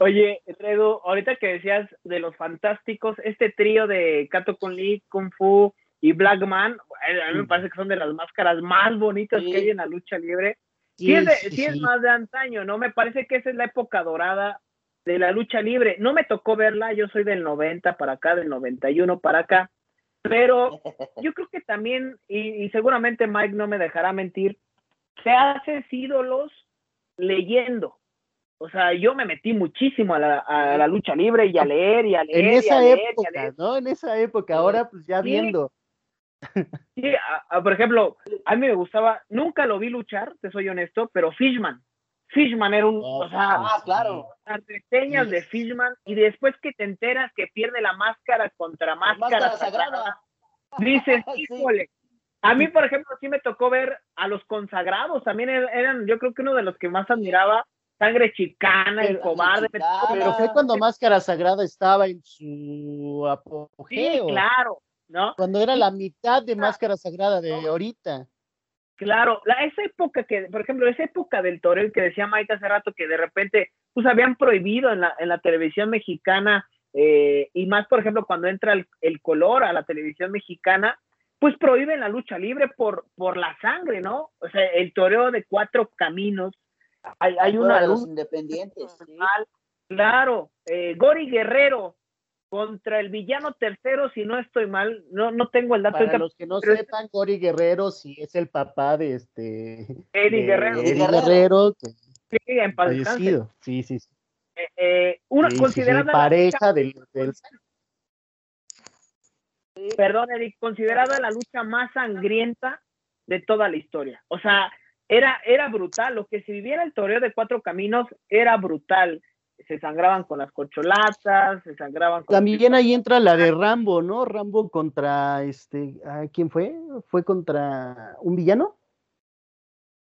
Oye, Redo, ahorita que decías de los fantásticos, este trío de Kato Kun Lee, Kung Fu y Black Man, a mí me parece que son de las máscaras más bonitas que hay en la lucha libre. Sí, es, más de antaño, ¿no? Me parece que esa es la época dorada de la lucha libre. No me tocó verla, yo soy del 90 para acá, del 91 para acá, pero *laughs* yo creo que también, y, y seguramente Mike no me dejará mentir, se haces ídolos leyendo. O sea, yo me metí muchísimo a la, lucha libre y a leer y a leer. En esa época, ¿no? En esa época, ahora pues ya viendo. Sí, por ejemplo, a mí me gustaba, nunca lo vi luchar, te soy honesto, pero Fishman. Fishman era un, o sea, ah, claro. las reseñas de Fishman y después que te enteras que pierde la máscara contra máscara, sagrada, dices, *laughs* híjole. A mí, por ejemplo, sí me tocó ver a los consagrados, también eran, yo creo que uno de los que más admiraba sangre chicana, el cobarde. Pero fue cuando Máscara Sagrada estaba en su apogeo. Sí, claro, ¿no? Cuando era la mitad de Máscara Sagrada de ahorita. Claro, la, esa época que, por ejemplo, esa época del toreo que decía Maite hace rato que de repente, pues habían prohibido en la, en la televisión mexicana, eh, y más, por ejemplo, cuando entra el, el, color a la televisión mexicana, pues prohíben la lucha libre por, por la sangre, ¿no? O sea, el toreo de cuatro caminos, hay, hay una los independientes. Claro, eh, Gori Guerrero contra el villano tercero, si no estoy mal, no, no tengo el dato. Para los que no sepan, Gori Guerrero sí es el papá de este... Eddie Guerrero. Eddie Guerrero, que sí, en fallecido. Sí, sí, sí. Eh, eh, una considerada pareja del, del... Perdón, Eric, considerada la lucha más sangrienta de toda la historia. O sea, era, era brutal. Lo que se viviera el toreo de cuatro caminos era brutal. Se sangraban con las cocholatas, se sangraban con. También ahí entra la de Rambo, ¿no? Rambo contra este. ¿Quién fue? ¿Fue contra un villano?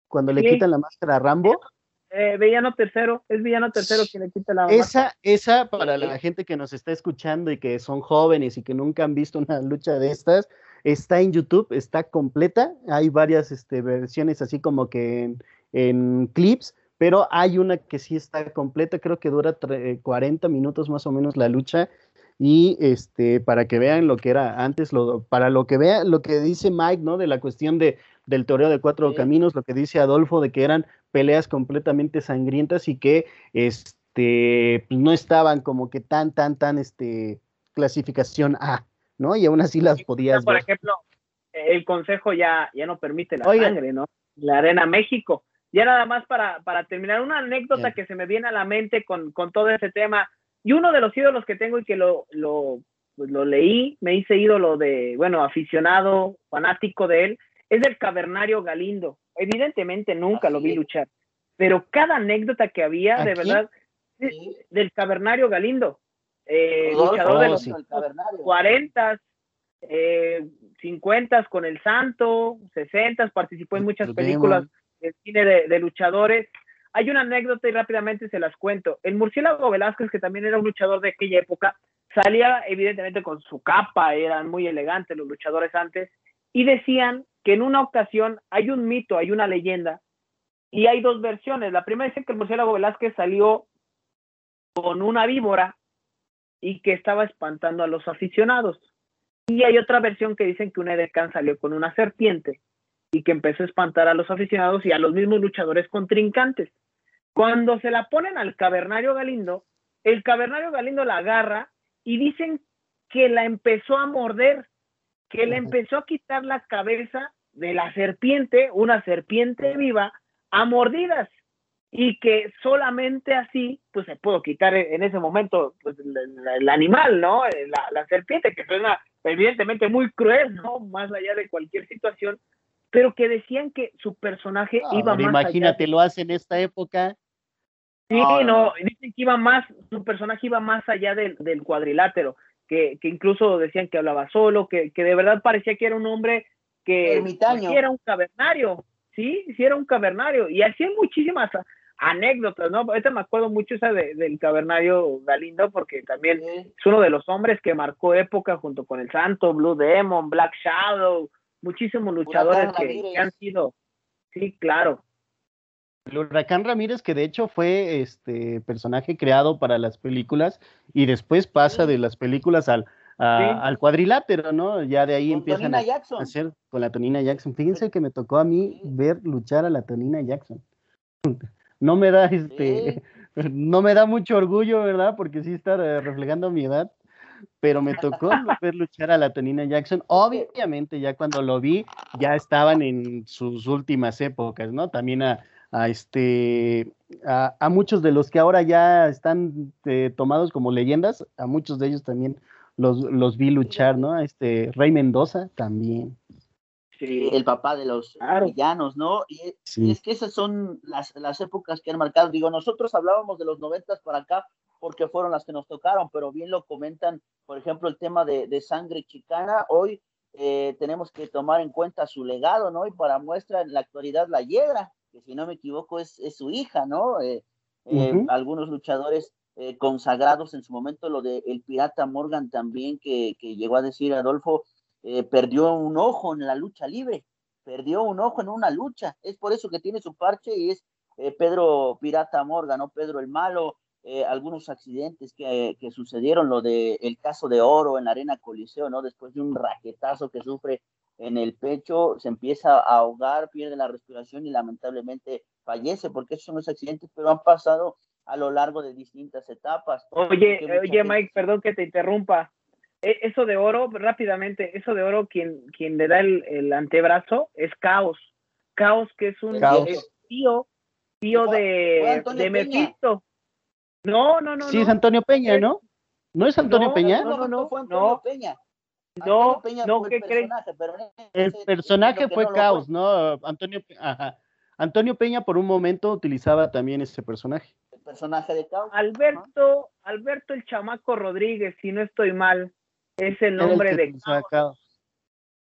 Cuando le quitan la máscara a Rambo. Eh, villano tercero, es villano tercero quien le quita la esa, Esa, para la gente que nos está escuchando y que son jóvenes y que nunca han visto una lucha de estas, Está en YouTube, está completa. Hay varias este, versiones así como que en, clips, pero hay una que sí está completa. Creo que dura 40 minutos más o menos la lucha. Y este, para que vean lo que era antes, lo, para lo que vean lo que dice Mike, ¿no? De la cuestión de, del toreo de cuatro caminos, lo que dice Adolfo, de que eran peleas completamente sangrientas y que este, pues, no estaban como que tan, tan, tan, este, clasificación A. ¿no? Y aún así las podías Por ejemplo, el consejo ya, ya no permite la sangre, ¿no? La Arena México. Ya nada más para, para terminar, una anécdota que se me viene a la mente con, todo ese tema. Y uno de los ídolos que tengo y que lo, lo, pues lo leí, me hice ídolo de, bueno, aficionado, fanático de él, es del cavernario Galindo. Evidentemente nunca lo vi luchar, pero cada anécdota que había, de verdad, del cavernario Galindo, eh, luchador de los 40, eh, 50 con el Santo, 60, participó en muchas películas de cine de, luchadores. Hay una anécdota y rápidamente se las cuento. El murciélago Velázquez, que también era un luchador de aquella época, salía evidentemente con su capa, eran muy elegantes los luchadores antes, y decían que en una ocasión hay un mito, hay una leyenda, y hay dos versiones. La primera dice que el murciélago Velázquez salió con una víbora y que estaba espantando a los aficionados. Y hay otra versión que dicen que un edecán salió con una serpiente y que empezó a espantar a los aficionados y a los mismos luchadores contrincantes. Cuando se la ponen al cavernario Galindo, el cavernario Galindo la agarra y dicen que la empezó a morder, que le empezó a quitar la cabeza de la serpiente, una serpiente viva, a mordidas y que solamente así pues se pudo quitar en ese momento pues, el, animal, ¿no? La, la, serpiente, que suena evidentemente muy cruel, ¿no? Más allá de cualquier situación, pero que decían que su personaje iba más imagínate, lo hace en esta época. Sí, no, dicen que iba más, su personaje iba más allá del, del cuadrilátero, que, que, incluso decían que hablaba solo, que, que de verdad parecía que era un hombre que, que era un cavernario, sí, sí era un cavernario, y hacía muchísimas anécdotas, ¿no? Ahorita me acuerdo mucho esa del cavernario Galindo, porque también es uno de los hombres que marcó época junto con el Santo, Blue Demon, Black Shadow, muchísimos luchadores que, han sido, sí, claro. El Huracán Ramírez, que de hecho fue este personaje creado para las películas y después pasa de las películas al, al cuadrilátero, ¿no? Ya de ahí empiezan a, hacer con la Tonina Jackson. Fíjense que me tocó a mí ver luchar a la Tonina Jackson. No me da este, *laughs* no me da mucho orgullo, ¿verdad? Porque sí está eh, reflejando mi edad, pero me tocó ver luchar a la Tonina Jackson. Obviamente, ya cuando lo vi, ya estaban en sus últimas épocas, ¿no? También a, este a, muchos de los que ahora ya están eh, tomados como leyendas, a muchos de ellos también los, los vi luchar, ¿no? Este Rey Mendoza también el papá de los villanos, ¿no? Y, es que esas son las, las, épocas que han marcado. Digo, nosotros hablábamos de los noventas para acá porque fueron las que nos tocaron, pero bien lo comentan, por ejemplo, el tema de, de sangre chicana. Hoy eh, tenemos que tomar en cuenta su legado, ¿no? Y para muestra en la actualidad la Hiedra, que si no me equivoco es, es su hija, ¿no? Eh, eh, algunos luchadores consagrados en su momento, lo de el pirata Morgan también, que, que llegó a decir Adolfo, eh, perdió un ojo en la lucha libre, perdió un ojo en una lucha, es por eso que tiene su parche y es eh, Pedro Pirata Morgan, ¿no? Pedro el Malo, eh, algunos accidentes que, que, sucedieron, lo de el caso de Oro en la Arena Coliseo, ¿no? Después de un raquetazo que sufre en el pecho, se empieza a ahogar, pierde la respiración y lamentablemente fallece, porque esos son los accidentes, pero han pasado a lo largo de distintas etapas. Oye, oye, Mike, perdón que te interrumpa. E, eso de oro, rápidamente, eso de oro, quien, quien le da el, antebrazo es Caos. Caos, que es un tío, tío de, de Mephisto. No, no, no. Sí, es Antonio Peña, ¿no? ¿No es Antonio Peña? No, no, no, fue Antonio Peña. No, no, ¿qué crees? El personaje fue Caos, ¿no? Antonio, ajá. Antonio Peña por un momento utilizaba también ese personaje. El personaje de Caos. Alberto, Alberto el chamaco Rodríguez, si no estoy mal es el nombre de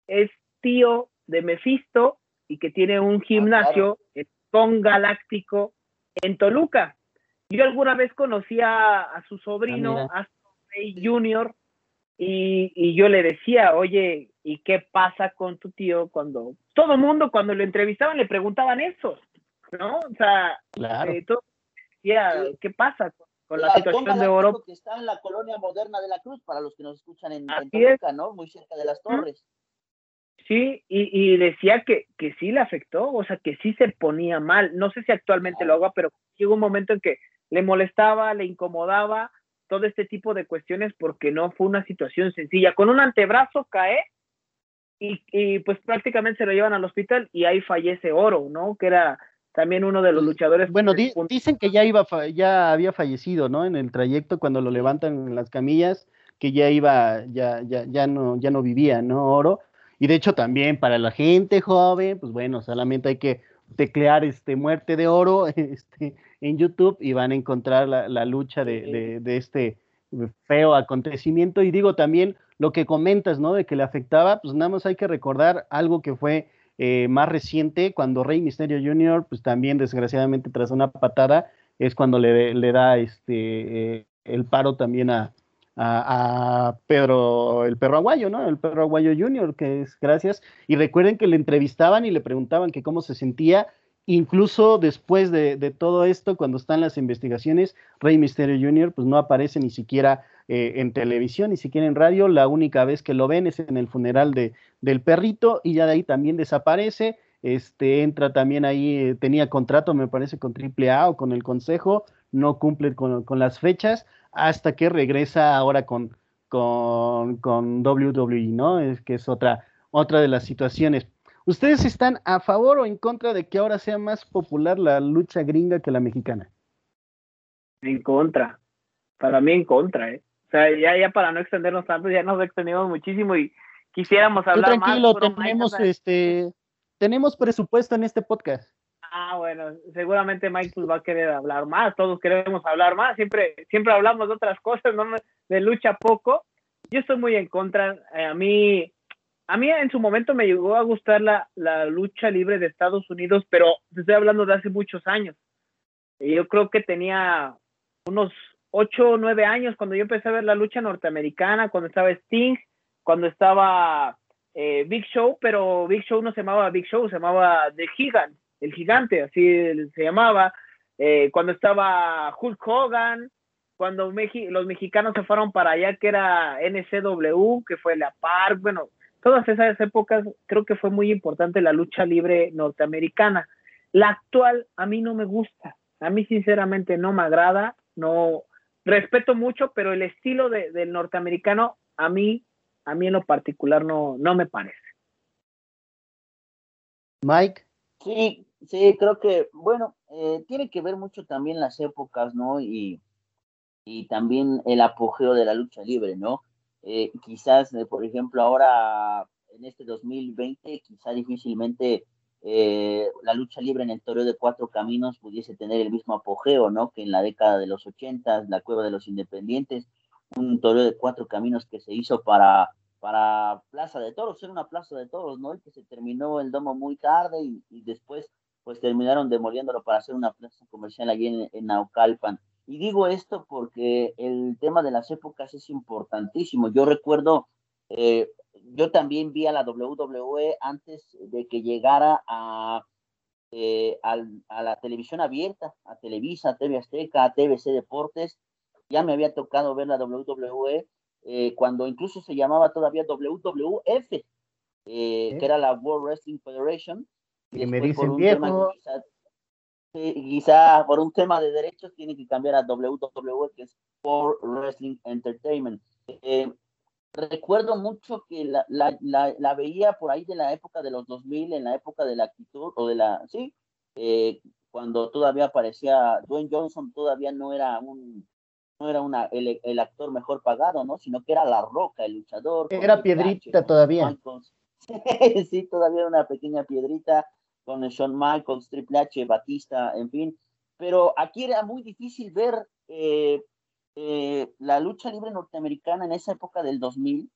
Es tío de Mephisto y que tiene un ah, gimnasio con galáctico en Toluca. Yo alguna vez conocí a, su sobrino, ah, Astro Rey Jr., y, yo le decía, oye, ¿y qué pasa con tu tío cuando todo el mundo cuando lo entrevistaban le preguntaban eso, ¿no? O sea, claro. Eh, ¿qué pasa con la, situación de oro. Que está en la colonia moderna de la Cruz, para los que nos escuchan en, ¿no? Muy cerca de las torres. Sí, y, decía que, que sí le afectó, o sea, que sí se ponía mal. No sé si actualmente lo haga, pero llegó un momento en que le molestaba, le incomodaba todo este tipo de cuestiones porque no fue una situación sencilla. Con un antebrazo cae y, y pues prácticamente se lo llevan al hospital y ahí fallece Oro, ¿no? Que era también uno de los luchadores. Bueno, dicen que ya iba, ya había fallecido, ¿no? En el trayecto cuando lo levantan en las camillas, que ya iba, ya, ya, ya no, ya no vivía, ¿no? Oro. Y de hecho también para la gente joven, pues bueno, solamente hay que teclear este muerte de oro *laughs* este, en YouTube y van a encontrar la, lucha de, de, este feo acontecimiento. Y digo también lo que comentas, ¿no? De que le afectaba, pues nada más hay que recordar algo que fue eh, más reciente, cuando Rey Misterio Jr., pues también desgraciadamente tras una patada, es cuando le, le da este eh, el paro también a, a, Pedro, el perro aguayo, ¿no? El perro aguayo Jr., que es gracias. Y recuerden que le entrevistaban y le preguntaban que cómo se sentía, incluso después de, todo esto, cuando están las investigaciones, Rey Misterio Jr., pues no aparece ni siquiera eh, en televisión, ni siquiera en radio. La única vez que lo ven es en el funeral de, del perrito y ya de ahí también desaparece. Este, entra también ahí, eh, tenía contrato, me parece, con AAA o con el Consejo, no cumple con, con las fechas hasta que regresa ahora con, con, con WWE, ¿no? Es que es otra, otra de las situaciones. ¿Ustedes están a favor o en contra de que ahora sea más popular la lucha gringa que la mexicana? En contra. Para mí en contra, ¿eh? Sea, ya, ya para no extendernos tanto, ya nos extendimos muchísimo y quisiéramos hablar más. Tranquilo, tenemos, este, tenemos presupuesto en este podcast. Ah, bueno, seguramente Mike pues, va a querer hablar más, todos queremos hablar más, siempre, siempre hablamos de otras cosas, no de lucha poco. Yo estoy muy en contra, eh, a mí, a mí en su momento me llegó a gustar la, la lucha libre de Estados Unidos, pero estoy hablando de hace muchos años. Yo creo que tenía unos ocho o nueve años cuando yo empecé a ver la lucha norteamericana, cuando estaba Sting, cuando estaba eh, Big Show, pero Big Show no se llamaba Big Show, se llamaba The Gigant el gigante, así se llamaba, eh, cuando estaba Hulk Hogan, cuando los mexicanos se fueron para allá, que era NCW, que fue la Park, bueno, todas esas épocas creo que fue muy importante la lucha libre norteamericana. La actual a mí no me gusta, a mí sinceramente no me agrada, no respeto mucho, pero el estilo del norteamericano a mí, a mí en lo particular no, no me parece. Mike. Sí, Sí, creo que, bueno, eh, tiene que ver mucho también las épocas, ¿no? Y, y también el apogeo de la lucha libre, ¿no? Eh, quizás, eh, por ejemplo, ahora en este 2020, quizá difícilmente la lucha libre en el toreo de cuatro caminos pudiese tener el mismo apogeo, ¿no? Que en la década de los 80, la cueva de los independientes, un toreo de cuatro caminos que se hizo para para Plaza de Toros, era una Plaza de Toros, ¿no? Y que se terminó el domo muy tarde y, y después pues terminaron demoliéndolo para hacer una plaza comercial allí en, Naucalpan. Y digo esto porque el tema de las épocas es importantísimo. Yo recuerdo, eh, yo también vi a la WWE antes de que llegara a, eh, a, la televisión abierta, a Televisa, a TV Azteca, a TVC Deportes. Ya me había tocado ver la WWE eh, cuando incluso se llamaba todavía WWF, que era la World Wrestling Federation y me dicen viejo. Quizá, por un tema de derechos tiene que cambiar a WWE, que es World Wrestling Entertainment. Eh, recuerdo mucho que la, la, la, veía por ahí de la época de los 2000, en la época de la actitud, o de la, sí, eh, cuando todavía aparecía Dwayne Johnson, todavía no era un, no era una, el, el, actor mejor pagado, ¿no? Sino que era La Roca, el luchador. Era piedrita todavía. *laughs* sí, todavía una pequeña piedrita con Shawn Michaels, Triple H, Batista, en fin. Pero aquí era muy difícil ver eh, eh, la lucha libre norteamericana en esa época del 2000,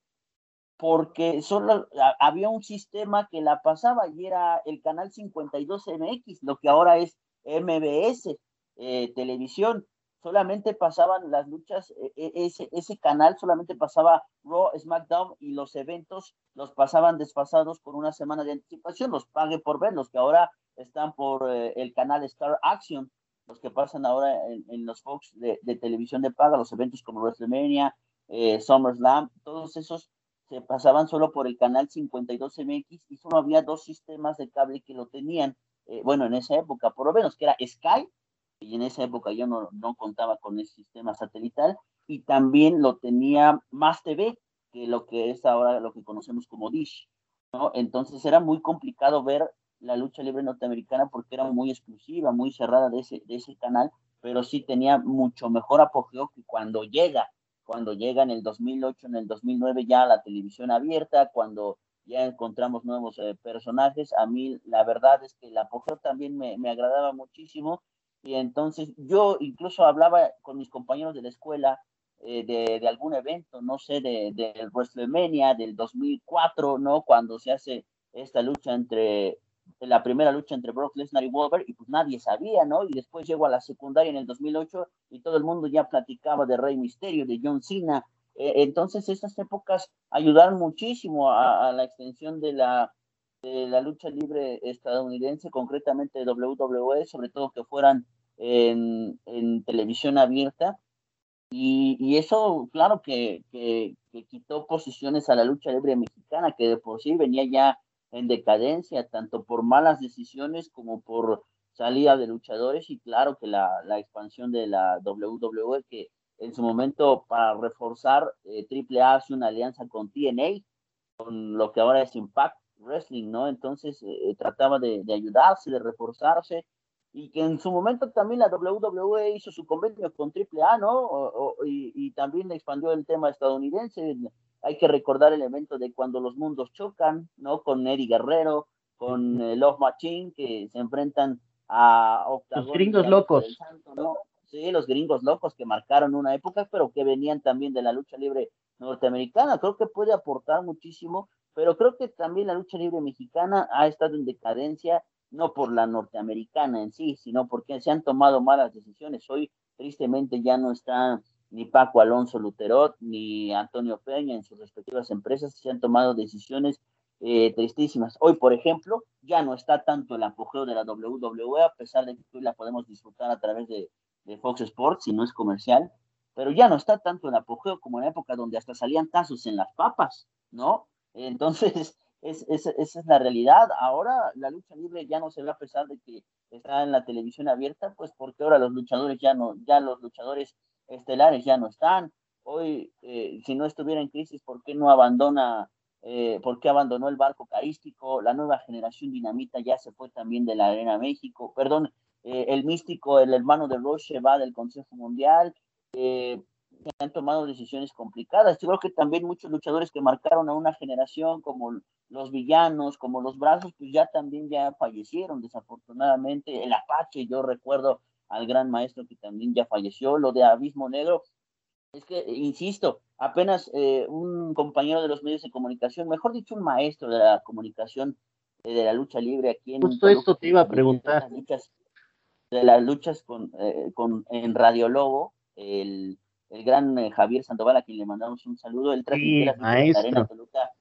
porque solo había un sistema que la pasaba y era el canal 52 MX, lo que ahora es MBS eh, Televisión. Solamente pasaban las luchas, e, e, ese, ese canal solamente pasaba Raw, SmackDown y los eventos los pasaban desfasados por una semana de anticipación, los pague por ver, los que ahora están por eh, el canal Star Action, los que pasan ahora en, los Fox de, televisión de paga, los eventos como WrestleMania, eh, SummerSlam, todos esos se pasaban solo por el canal 52MX y solo había dos sistemas de cable que lo tenían, eh, bueno, en esa época, por lo menos, que era Sky y en esa época yo no, no contaba con ese sistema satelital, y también lo tenía más TV que lo que es ahora lo que conocemos como Dish, ¿no? Entonces era muy complicado ver la lucha libre norteamericana porque era muy exclusiva, muy cerrada de ese, de ese canal, pero sí tenía mucho mejor apogeo que cuando llega, cuando llega en el 2008, en el 2009 ya la televisión abierta, cuando ya encontramos nuevos eh, personajes. A mí la verdad es que el apogeo también me, me, agradaba muchísimo y entonces yo incluso hablaba con mis compañeros de la escuela eh, de, de, algún evento, no sé, de, de WrestleMania del 2004, ¿no? Cuando se hace esta lucha entre la primera lucha entre Brock Lesnar y Wolver y pues nadie sabía, ¿no? Y después llegó a la secundaria en el 2008 y todo el mundo ya platicaba de Rey Misterio, de John Cena. Eh, entonces estas épocas ayudaron muchísimo a, a la extensión de la, de la lucha libre estadounidense, concretamente WWE, sobre todo que fueran en, en televisión abierta. Y, y eso, claro, que, que, que, quitó posiciones a la lucha libre mexicana, que de por sí venía ya en decadencia, tanto por malas decisiones como por salida de luchadores y claro que la, la expansión de la WWE que en su momento para reforzar eh, AAA hace una alianza con TNA, con lo que ahora es Impact Wrestling, ¿no? Entonces eh, trataba de, de, ayudarse, de reforzarse y que en su momento también la WWE hizo su convenio con AAA, ¿no? O, o, y, y, también expandió el tema estadounidense, hay que recordar el evento de cuando los mundos chocan, ¿no? Con Eddie Guerrero, con eh, Love Machine, que se enfrentan a Octagon, Los gringos locos. Santo, ¿no? Sí, los gringos locos que marcaron una época, pero que venían también de la lucha libre norteamericana. Creo que puede aportar muchísimo, pero creo que también la lucha libre mexicana ha estado en decadencia, no por la norteamericana en sí, sino porque se han tomado malas decisiones. Hoy, tristemente, ya no está ni Paco Alonso Luterot, ni Antonio Peña en sus respectivas empresas se han tomado decisiones eh, tristísimas. Hoy, por ejemplo, ya no está tanto el apogeo de la WWE, a pesar de que hoy la podemos disfrutar a través de, de Fox Sports, si no es comercial, pero ya no está tanto el apogeo como en época donde hasta salían tazos en las papas, ¿no? Entonces, *laughs* es, es, esa es la realidad. Ahora la lucha libre ya no se ve a pesar de que está en la televisión abierta, pues porque ahora los luchadores ya no, ya los luchadores estelares ya no están. Hoy, eh, si no estuviera en crisis, ¿por qué no abandona, eh, por qué abandonó el barco carístico? La nueva generación dinamita ya se fue también de la Arena México, perdón, eh, el místico, el hermano de Roche va del Consejo Mundial, eh, han tomado decisiones complicadas. Yo creo que también muchos luchadores que marcaron a una generación, como los villanos, como los brazos, pues ya también ya fallecieron, desafortunadamente. El Apache, yo recuerdo al gran maestro que también ya falleció, lo de Abismo Negro, es que, insisto, apenas eh, un compañero de los medios de comunicación, mejor dicho, un maestro de la comunicación eh, de la lucha libre aquí en... Justo esto te iba a preguntar. De las luchas, de las luchas con, eh, con, en Radio Lobo, el, el gran eh, Javier Sandoval, a quien le mandamos un saludo, el sí, la Arena Toluca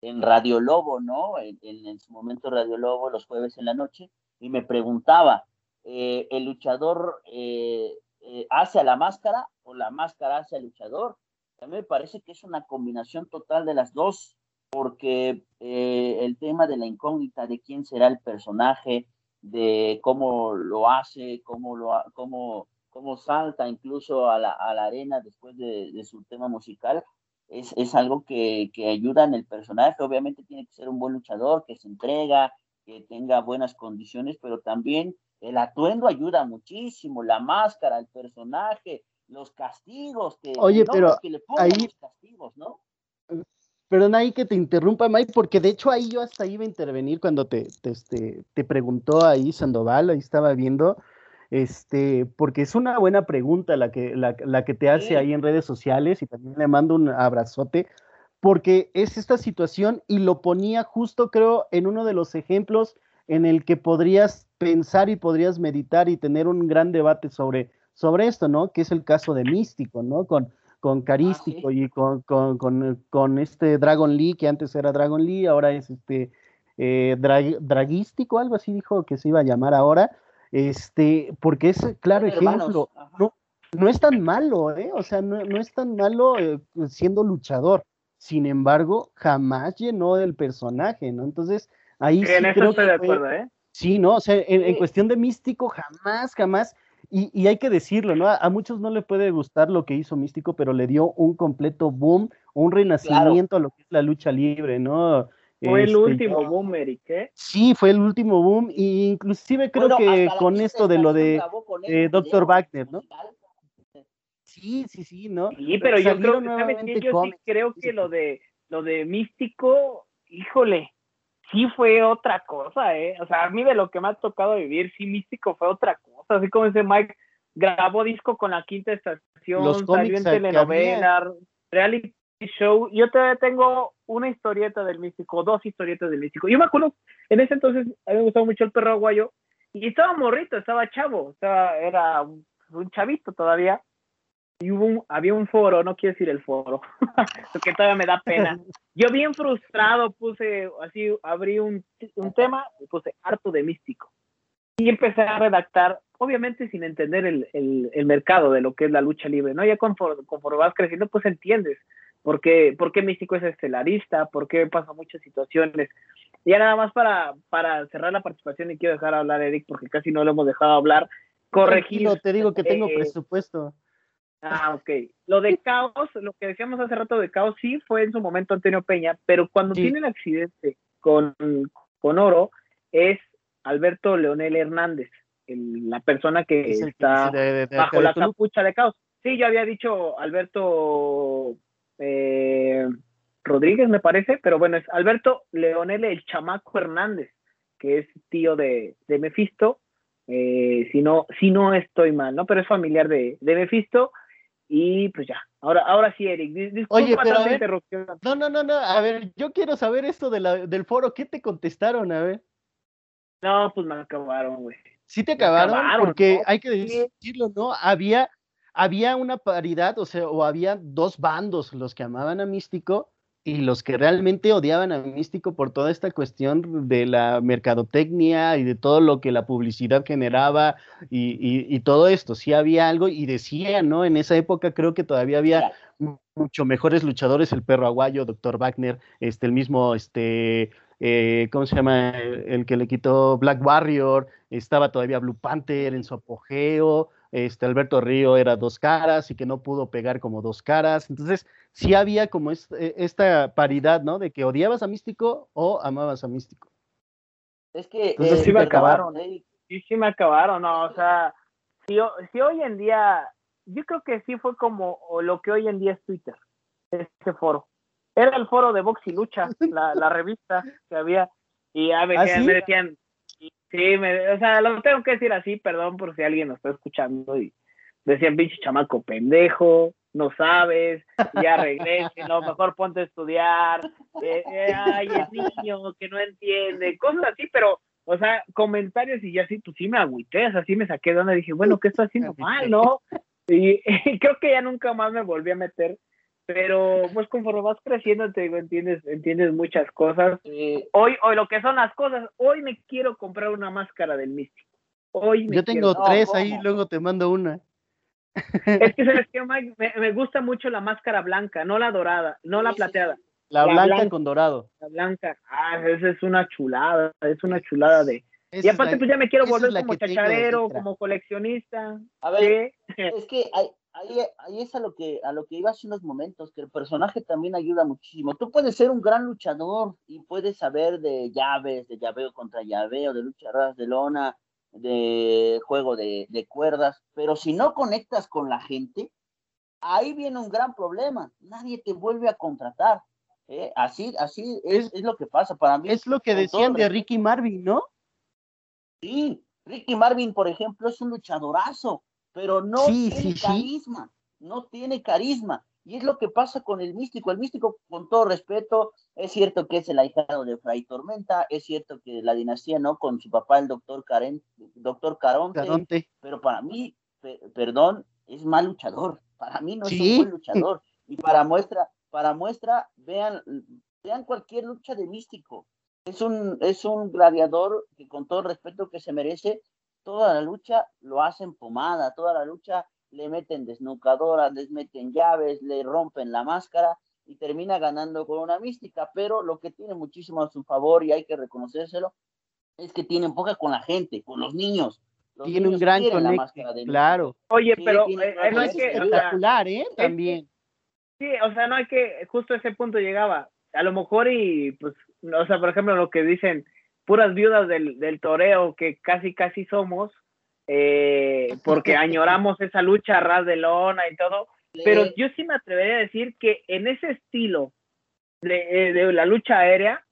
en Radio Lobo, ¿no? En, en, en, su momento Radio Lobo, los jueves en la noche, y me preguntaba, eh, el luchador eh, eh, hace a la máscara o la máscara hace al luchador. A mí me parece que es una combinación total de las dos, porque eh, el tema de la incógnita de quién será el personaje, de cómo lo hace, cómo, lo, cómo, cómo salta incluso a la, a la arena después de, de, su tema musical, es, es algo que, que ayuda en el personaje. Obviamente tiene que ser un buen luchador, que se entrega, que tenga buenas condiciones, pero también el atuendo ayuda muchísimo, la máscara, el personaje, los castigos que, Oye, no, pero que le pongan ahí, los castigos, ¿no? Perdón ahí que te interrumpa, Mike, porque de hecho ahí yo hasta iba a intervenir cuando te, te, este, te preguntó ahí Sandoval, ahí estaba viendo, este, porque es una buena pregunta la que, la, la que te hace sí. ahí en redes sociales y también le mando un abrazote, porque es esta situación y lo ponía justo creo en uno de los ejemplos en el que podrías pensar y podrías meditar y tener un gran debate sobre, sobre esto, ¿no? Que es el caso de Místico, ¿no? Con, con Carístico ah, ¿sí? y con, con, con, con, este Dragon Lee, que antes era Dragon Lee, ahora es este eh, drag, Dragístico, algo así dijo que se iba a llamar ahora, este, porque es claro ejemplo, no, no es tan malo, ¿eh? O sea, no, no es tan malo eh, siendo luchador, sin embargo, jamás llenó el personaje, ¿no? Entonces, Ahí en sí eso creo estoy que de fue, acuerdo, ¿eh? Sí, ¿no? O sea, en, en, cuestión de místico, jamás, jamás. Y, y, hay que decirlo, ¿no? A, a, muchos no le puede gustar lo que hizo Místico, pero le dio un completo boom, un renacimiento claro. a lo que es la lucha libre, ¿no? Fue este, el último yo, boom, Eric, ¿eh? Sí, fue el último boom, e inclusive creo bueno, que con esto de lo de eh, Dr. Wagner, ¿no? Sí, sí, sí, ¿no? Sí, pero yo creo que, ¿sabes? Yo sí creo que lo de, lo de Místico híjole, sí fue otra cosa, ¿eh? O sea, a mí de lo que me ha tocado vivir, sí, místico fue otra cosa. Así como ese Mike grabó disco con la quinta estación, salió en telenovela, reality show. Yo todavía tengo una historieta del místico, dos historietas del místico. Yo me acuerdo, en ese entonces a mí me gustaba mucho el perro aguayo y estaba morrito, estaba chavo, estaba, era un, chavito todavía. Y hubo un, había un foro, no quiero decir el foro, *laughs* porque todavía me da pena. Yo bien frustrado puse, así, abrí un, un tema y puse harto de místico. Y empecé a redactar, obviamente sin entender el, el, el mercado de lo que es la lucha libre, ¿no? Ya conforme, conforme vas creciendo, pues entiendes por qué, por qué Místico es estelarista, por qué pasa muchas situaciones. Y ya nada más para, para cerrar la participación y quiero dejar hablar a Eric porque casi no lo hemos dejado hablar. Corregir. te digo que tengo eh, presupuesto. Ah, ok. Lo de Caos, lo que decíamos hace rato de Caos, sí fue en su momento Antonio Peña, pero cuando tiene el accidente con, con Oro es Alberto Leonel Hernández, la persona que está bajo la capucha de Caos. Sí, yo había dicho Alberto eh, Rodríguez, me parece, pero bueno, es Alberto Leonel el Chamaco Hernández, que es tío de, de Mephisto, eh, si, no, si no estoy mal, ¿no? Pero es familiar de, de Mephisto, y pues ya, ahora, ahora sí, Eric, Oye, pero no, no, no, no, a ver, yo quiero saber esto de la, del foro, ¿qué te contestaron? A ver. No, pues me acabaron, güey. Sí te acabaron, porque hay que decirlo, ¿no? Había había una paridad, o sea, o había dos bandos, los que amaban a Místico y los que realmente odiaban a Místico por toda esta cuestión de la mercadotecnia y de todo lo que la publicidad generaba y, todo esto. Sí había algo y decían, ¿no? En esa época creo que todavía había mucho mejores luchadores, el perro aguayo, Dr. Wagner, este, el mismo, este, eh, ¿cómo se llama? El que le quitó Black Warrior, estaba todavía Blue Panther en su apogeo, este Alberto Río era dos caras y que no pudo pegar como dos caras. Entonces, sí había como e, esta paridad, ¿no? De que odiabas a Místico o amabas a Místico. Es que Entonces, sí me acabaron, ¿eh? Sí, sí me acabaron, ¿no? O sea, si, si hoy en día, yo creo que sí fue como lo que hoy en día es Twitter, ese foro. Era el foro de Box y Lucha, *laughs* la, la revista que había, y a ver, ¿Ah, me decían, Sí, me, o sea, lo tengo que decir así, perdón por si alguien nos está escuchando y decían, pinche chamaco pendejo, no sabes, ya regrese, no, mejor ponte a estudiar, eh, eh, ay, el niño que no entiende, cosas así, pero, o sea, comentarios y ya así, pues sí me agüité, así me saqué de donde dije, bueno, ¿qué estoy haciendo mal, no? Y, *laughs* y, creo que ya nunca más me volví a meter pero pues conforme vas creciendo te digo entiendes entiendes muchas cosas. Hoy hoy lo que son las cosas hoy me quiero comprar una máscara del místico. Hoy yo tengo tres ahí luego te mando una. Es que sabes *laughs* que me, me, gusta mucho la máscara blanca no la dorada no la plateada. La, blanca, con dorado. La blanca. Ah esa es una chulada es una chulada de. Y aparte pues ya me quiero volver como chacharero como coleccionista a ver es que hay, ahí, es a lo que a lo que iba hace unos momentos, que el personaje también ayuda muchísimo. Tú puedes ser un gran luchador y puedes saber de llaves, de llaveo contra llaveo, de lucha de lona, de juego de, de, cuerdas, pero si no conectas con la gente, ahí viene un gran problema. Nadie te vuelve a contratar. ¿eh? Así, así es, es, lo que pasa para mí. Es lo que decían de Ricky Marvin, ¿no? Sí, Ricky Marvin, por ejemplo, es un luchadorazo, pero no tiene carisma, no tiene carisma. Y es lo que pasa con el místico. El místico, con todo respeto, es cierto que es el ahijado de Fray Tormenta, es cierto que la dinastía, ¿no? Con su papá, el doctor, Karen, doctor Caronte, pero para mí, perdón, es mal luchador. Para mí no es un buen luchador. Y para muestra, para muestra, vean, vean cualquier lucha de místico. Es un, es un gladiador que con todo respeto que se merece, toda la lucha lo hacen pomada, toda la lucha le meten desnucadoras, les meten llaves, le rompen la máscara y termina ganando con una mística, pero lo que tiene muchísimo a su favor y hay que reconocérselo es que tiene poca con la gente, con los niños. tiene un gran conecte, claro. Oye, pero eh, no hay que espectacular, ¿eh? También. Sí, o sea, no hay que justo ese punto llegaba. A lo mejor y pues o sea, por ejemplo, lo que dicen puras viudas del, del toreo que casi, casi somos, eh, *laughs* porque añoramos esa lucha a ras de lona y todo. Pero yo sí me atrevería a decir que en ese estilo de, eh, de la lucha aérea,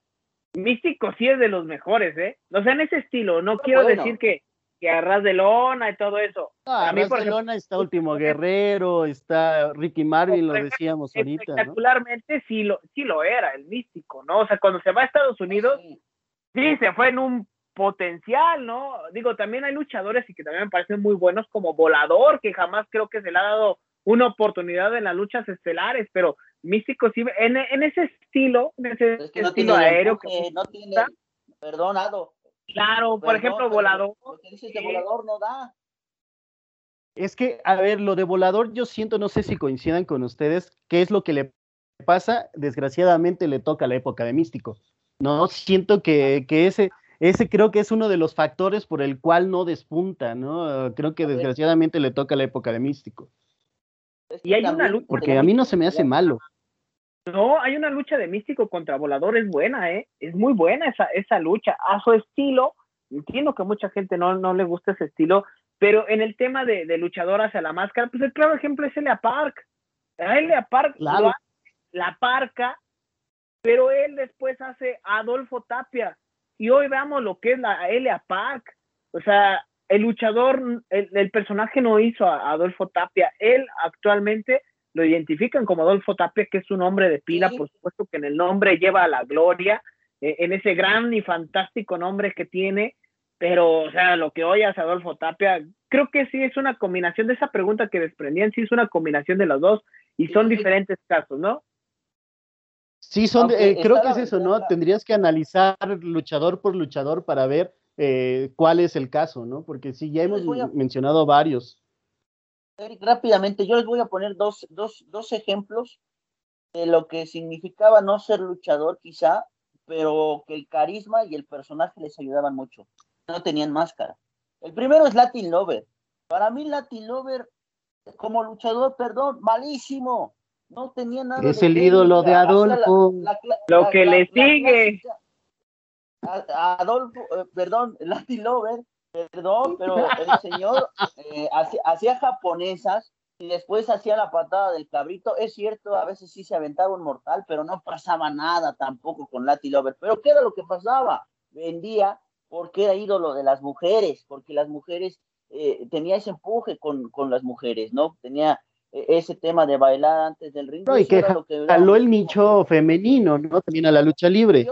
Místico sí es de los mejores, ¿eh? O sea, en ese estilo, no quiero decir que, que a de lona y todo eso. a mí, por de lona está Último *laughs* Guerrero, está Ricky Marvin, lo decíamos ahorita. Espectacularmente sí, lo, sí lo era, el místico, ¿no? O sea, cuando se va a Estados Unidos, sí, se fue en un potencial, ¿no? Digo, también hay luchadores y que también me parecen muy buenos como Volador, que jamás creo que se le ha dado una oportunidad en las luchas estelares, pero Místico sí, en, ese estilo, en ese estilo aéreo. Que no tiene, perdonado. Claro, por ejemplo, Volador. Lo que dices de Volador no da. Es que, a ver, lo de Volador yo siento, no sé si coincidan con ustedes, qué es lo que le pasa, desgraciadamente le toca la época de Místico. No, siento que, que ese, ese creo que es uno de los factores por el cual no despunta, ¿no? Creo que desgraciadamente le toca la época de Místico. Y hay una lucha. Porque a mí no se me hace malo. No, hay una lucha de místico contra volador, es buena, ¿eh? Es muy buena esa, esa lucha. A su estilo, entiendo que mucha gente no, no le gusta ese estilo, pero en el tema de, de luchador hacia la máscara, pues el claro ejemplo es Elia Park. Elia Park la parca, pero él después hace Adolfo Tapia. Y hoy veamos lo que es la Elia Park. O sea, el luchador, el, personaje no hizo a, Adolfo Tapia. Él actualmente lo identifican como Adolfo Tapia, que es un hombre de pila, por supuesto que en el nombre lleva a la gloria, eh, en ese gran y fantástico nombre que tiene. Pero, o sea, lo que oyes a Adolfo Tapia, creo que sí es una combinación de esa pregunta que desprendían, sí es una combinación de los dos y son diferentes casos, ¿no? Sí, son, eh, creo que es eso, ¿no? Tendrías que analizar luchador por luchador para ver eh, cuál es el caso, ¿no? Porque sí, ya hemos mencionado varios. Eric, rápidamente, yo les voy a poner dos, dos, dos ejemplos de lo que significaba no ser luchador quizá, pero que el carisma y el personaje les ayudaban mucho. No tenían máscara. El primero es Latin Lover. Para mí Latin Lover, como luchador, perdón, malísimo. No tenía nada. Es el ídolo de Adolfo. lo que le sigue. Adolfo, eh, perdón, *laughs* Latin Lover, perdón, pero el *laughs* señor eh, hacía, japonesas y después hacía la patada del cabrito. Es cierto, a veces sí se aventaba un mortal, pero no pasaba nada tampoco con Latin Lover. Pero ¿qué era lo que pasaba? Vendía porque era ídolo de las mujeres, porque las mujeres eh, tenía ese empuje con, con, las mujeres, ¿no? Tenía ese tema de bailar antes del ring. y que, jaló el nicho femenino, ¿no? También a la lucha libre.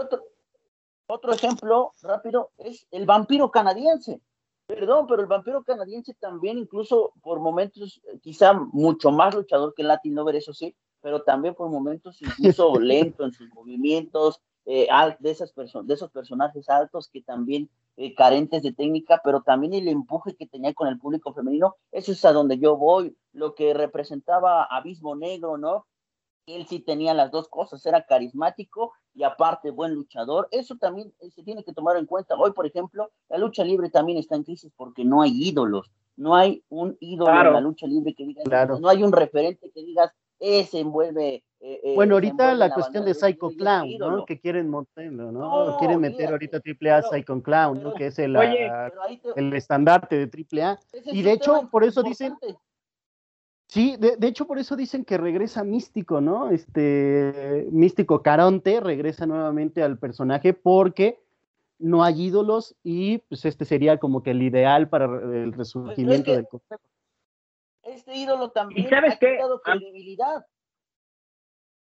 Otro ejemplo rápido es el vampiro canadiense. Perdón, pero el vampiro canadiense también, incluso por momentos, quizá mucho más luchador que el Latin Lover, eso sí, pero también por momentos incluso *laughs* lento en sus movimientos, eh, de, esas de esos personajes altos que también eh, carentes de técnica, pero también el empuje que tenía con el público femenino, eso es a donde yo voy, lo que representaba Abismo Negro, ¿no? Él sí tenía las dos cosas, era carismático y aparte buen luchador. Eso también eh, se tiene que tomar en cuenta. Hoy, por ejemplo, la lucha libre también está en crisis porque no hay ídolos. No hay un ídolo en la lucha libre que digas, no hay un referente que digas, ese envuelve. Eh, eh, bueno, ahorita la, cuestión de Psycho Clown, ¿no? Que quieren meterlo, ¿no? quieren meter ahorita Triple A Psycho Clown, ¿no? Que es el, el estandarte de Triple A. Y de hecho, por eso dicen, Sí, de, hecho por eso dicen que regresa Místico, ¿no? Este Místico Caronte regresa nuevamente al personaje porque no hay ídolos y pues este sería como que el ideal para el pues, resurgimiento del concepto. Este ídolo también ha quitado credibilidad.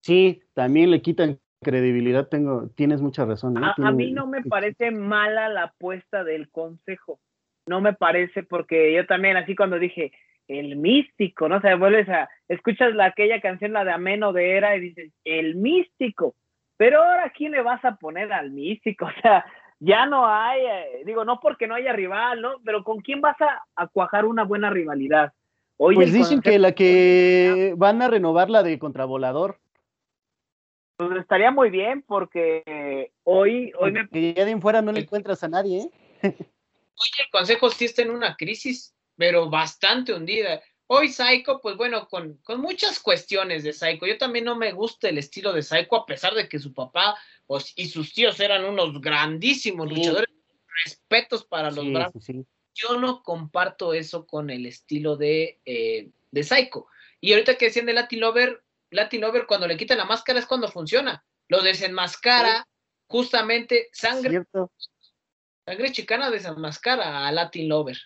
Sí, también le quitan credibilidad, tengo, tienes mucha razón. ¿eh? A, mí no me parece mala la apuesta del consejo. No me parece porque yo también así cuando dije, el místico, ¿no? O sea, vuelves a, escuchas la, aquella canción, la de Ameno de Era, y dices, el místico. Pero ahora, ¿quién le vas a poner al místico? *laughs* O sea, ya no hay, eh, digo, no porque no haya rival, ¿no? Pero ¿con quién vas a, cuajar una buena rivalidad? pues dicen que la que van a renovar la de Contravolador. Pues estaría muy bien porque hoy, hoy me... Que ya de fuera no le encuentras a nadie, ¿eh? Oye, el consejo sí está en una crisis pero bastante hundida. Hoy Psycho, pues bueno, con, con, muchas cuestiones de Psycho. Yo también no me gusta el estilo de Psycho, a pesar de que su papá pues, y sus tíos eran unos grandísimos luchadores. Respetos para los brazos. Yo no comparto eso con el estilo de, eh, de Psycho. Y ahorita que decían de Latin Lover, Latin Lover cuando le quita la máscara es cuando funciona. Lo desenmascara, justamente sangre, sangre chicana desenmascara a Latin Lover.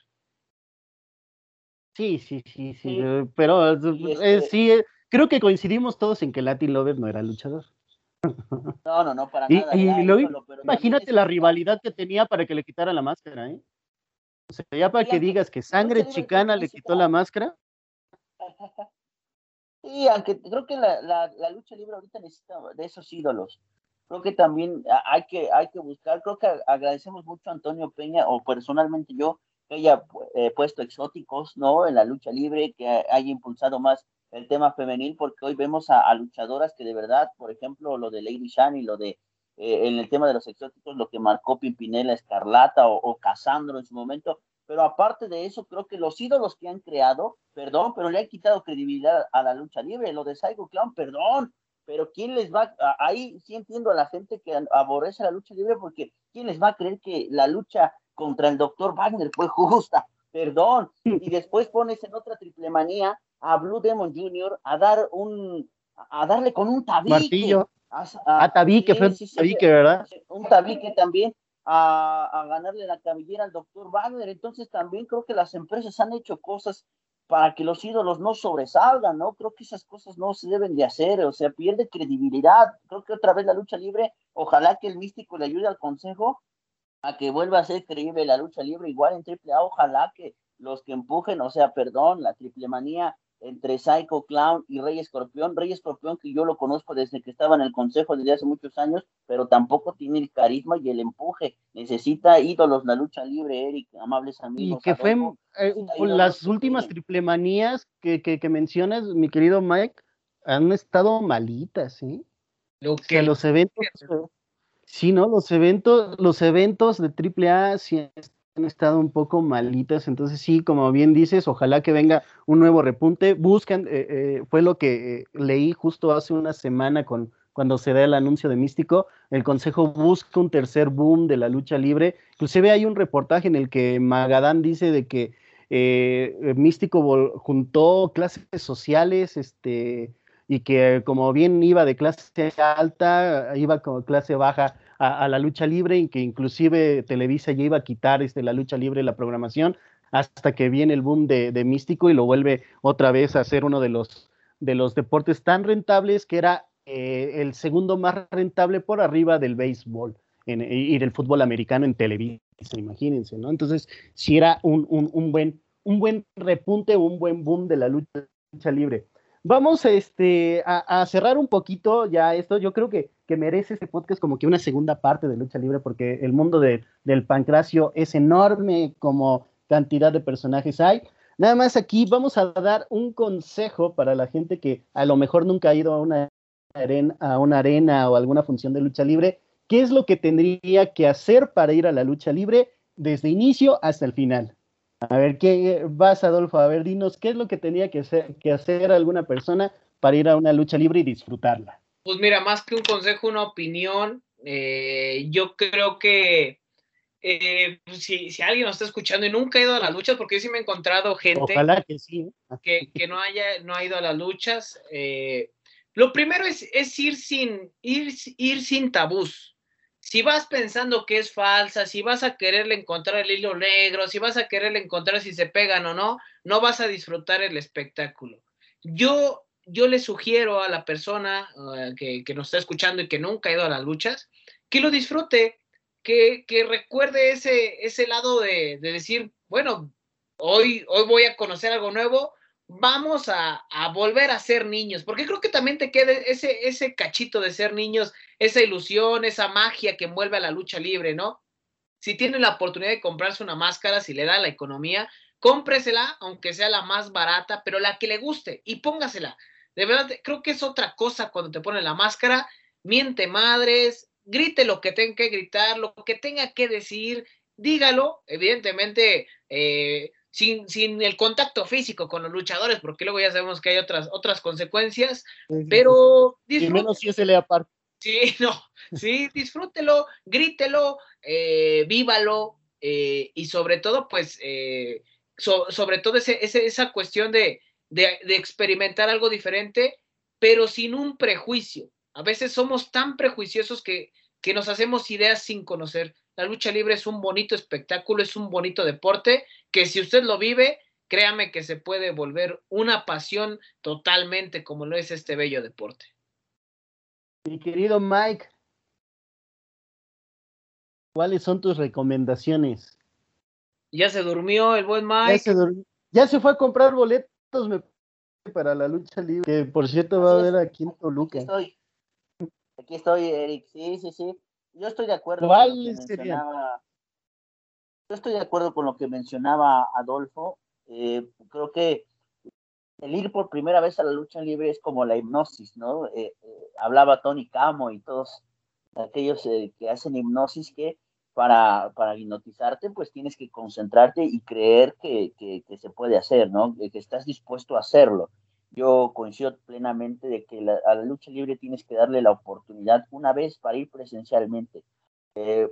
Sí, sí, sí, sí, pero eh, sí, este creo que coincidimos todos en que Latin Lover no era luchador. *laughs* No, no, no, para nada. Y, imagínate la rivalidad que tenía para que le quitara la máscara, ¿eh? O sea, ya para que digas que sangre chicana le quitó la máscara. *laughs* Sí, aunque creo que la, la, lucha libre ahorita necesita de esos ídolos. Creo que también hay que, hay que buscar, creo que agradecemos mucho a Antonio Peña, o personalmente yo, que haya eh, puesto exóticos, ¿no? En la lucha libre, que haya impulsado más el tema femenil, porque hoy vemos a, luchadoras que de verdad, por ejemplo, lo de Lady Shani, lo de eh, en el tema de los exóticos, lo que marcó Pimpinela Escarlata o, o Casandro en su momento, pero aparte de eso, creo que los ídolos que han creado, perdón, pero le han quitado credibilidad a la lucha libre, lo de Psycho Clown, perdón, pero ¿quién les va, a, ahí sí entiendo a la gente que aborrece la lucha libre, porque ¿quién les va a creer que la lucha contra el doctor Wagner fue justa? Perdón, y después pones en otra triple manía a Blue Demon Jr. a dar un, a darle con un tabique. Martillo. A, a, tabique, fue tabique, ¿verdad? Un tabique también a, ganarle la cabellera al doctor Wagner. Entonces también creo que las empresas han hecho cosas para que los ídolos no sobresalgan, ¿no? Creo que esas cosas no se deben de hacer, o sea, pierde credibilidad. Creo que otra vez la lucha libre, ojalá que el místico le ayude al consejo a que vuelva a ser creíble la lucha libre, igual en AAA, ojalá que los que empujen, o sea, perdón, la triple manía entre Psycho Clown y Rey Escorpión. Rey Escorpión que yo lo conozco desde que estaba en el consejo desde hace muchos años, pero tampoco tiene el carisma y el empuje. Necesita ídolos la lucha libre, Eric, amables amigos. Y que fue eh, las últimas triple manías que, que, mencionas, mi querido Mike, han estado malitas, ¿sí? Lo que los eventos, *laughs* sí, ¿no? Los eventos, los eventos de triple A sí han estado un poco malitas, entonces sí, como bien dices, ojalá que venga un nuevo repunte. Buscan, eh, eh, fue lo que eh, leí justo hace una semana con cuando se da el anuncio de Místico, el Consejo busca un tercer boom de la lucha libre. Inclusive hay un reportaje en el que Magadán dice de que Místico juntó clases sociales, este, y que como bien iba de clase alta, iba como clase baja a, la lucha libre y que inclusive Televisa ya iba a quitar este, la lucha libre la programación hasta que viene el boom de, Místico y lo vuelve otra vez a ser uno de los, de los deportes tan rentables que era eh, el segundo más rentable por arriba del béisbol y del fútbol americano en Televisa, imagínense, ¿no? Entonces, si era un, un, buen, un buen repunte, un buen boom de la lucha libre. Vamos este, a, cerrar un poquito ya esto. Yo creo que, que, merece este podcast como que una segunda parte de lucha libre, porque el mundo del pancracio es enorme como cantidad de personajes hay. Nada más aquí vamos a dar un consejo para la gente que a lo mejor nunca ha ido a una arena, a una arena o alguna función de lucha libre. ¿Qué es lo que tendría que hacer para ir a la lucha libre desde inicio hasta el final? A ver, ¿qué vas, Adolfo? A ver, dinos, ¿qué es lo que tenía que hacer, que hacer alguna persona para ir a una lucha libre y disfrutarla? Pues mira, más que un consejo, una opinión, eh, yo creo que eh, pues si, si, alguien nos está escuchando y nunca ha ido a las luchas, porque yo sí me he encontrado gente que, sí. que, que, no, haya, no ha ido a las luchas, eh, lo primero es, es, ir, sin, ir, ir sin tabús si vas pensando que es falsa, si vas a quererle encontrar el hilo negro, si vas a quererle encontrar si se pegan o no, no vas a disfrutar el espectáculo. Yo, yo le sugiero a la persona eh, que, que, nos está escuchando y que nunca ha ido a las luchas, que lo disfrute, que, que recuerde ese, ese lado de, de, decir, bueno, hoy, hoy voy a conocer algo nuevo, vamos a, volver a ser niños, porque creo que también te queda ese, ese cachito de ser niños, esa ilusión, esa magia que envuelve a la lucha libre, ¿no? Si tiene la oportunidad de comprarse una máscara, si le da la economía, cómpresela, aunque sea la más barata, pero la que le guste y póngasela. De verdad, creo que es otra cosa cuando te ponen la máscara, miente madres, grite lo que tenga que gritar, lo que tenga que decir, dígalo, evidentemente, eh, sin, el contacto físico con los luchadores, porque luego ya sabemos que hay otras, otras consecuencias, pero Y menos si es el aparte. Sí, *laughs* no, sí, disfrútelo, grítelo, eh, vívalo, eh, y sobre todo, pues, sobre todo ese, esa cuestión de, de, de experimentar algo diferente, pero sin un prejuicio. A veces somos tan prejuiciosos que que nos hacemos ideas sin conocer. La lucha libre es un bonito espectáculo, es un bonito deporte que si usted lo vive, créame que se puede volver una pasión totalmente como lo es este bello deporte. Mi querido Mike, ¿cuáles son tus recomendaciones? Ya se durmió el buen Mike. Ya se, fue a comprar boletos para la lucha libre, que por cierto va a haber aquí en Toluca. Aquí estoy, aquí estoy Eric, sí, sí, sí. Yo estoy de acuerdo. con lo que mencionaba, yo estoy de acuerdo con lo que mencionaba Adolfo. Eh, creo que el ir por primera vez a la lucha libre es como la hipnosis, ¿no? Eh, eh, hablaba Tony Camo y todos aquellos que hacen hipnosis que para, para hipnotizarte, pues tienes que concentrarte y creer que, que, se puede hacer, ¿no? Que estás dispuesto a hacerlo. Yo coincido plenamente de que a la lucha libre tienes que darle la oportunidad una vez para ir presencialmente. Eh,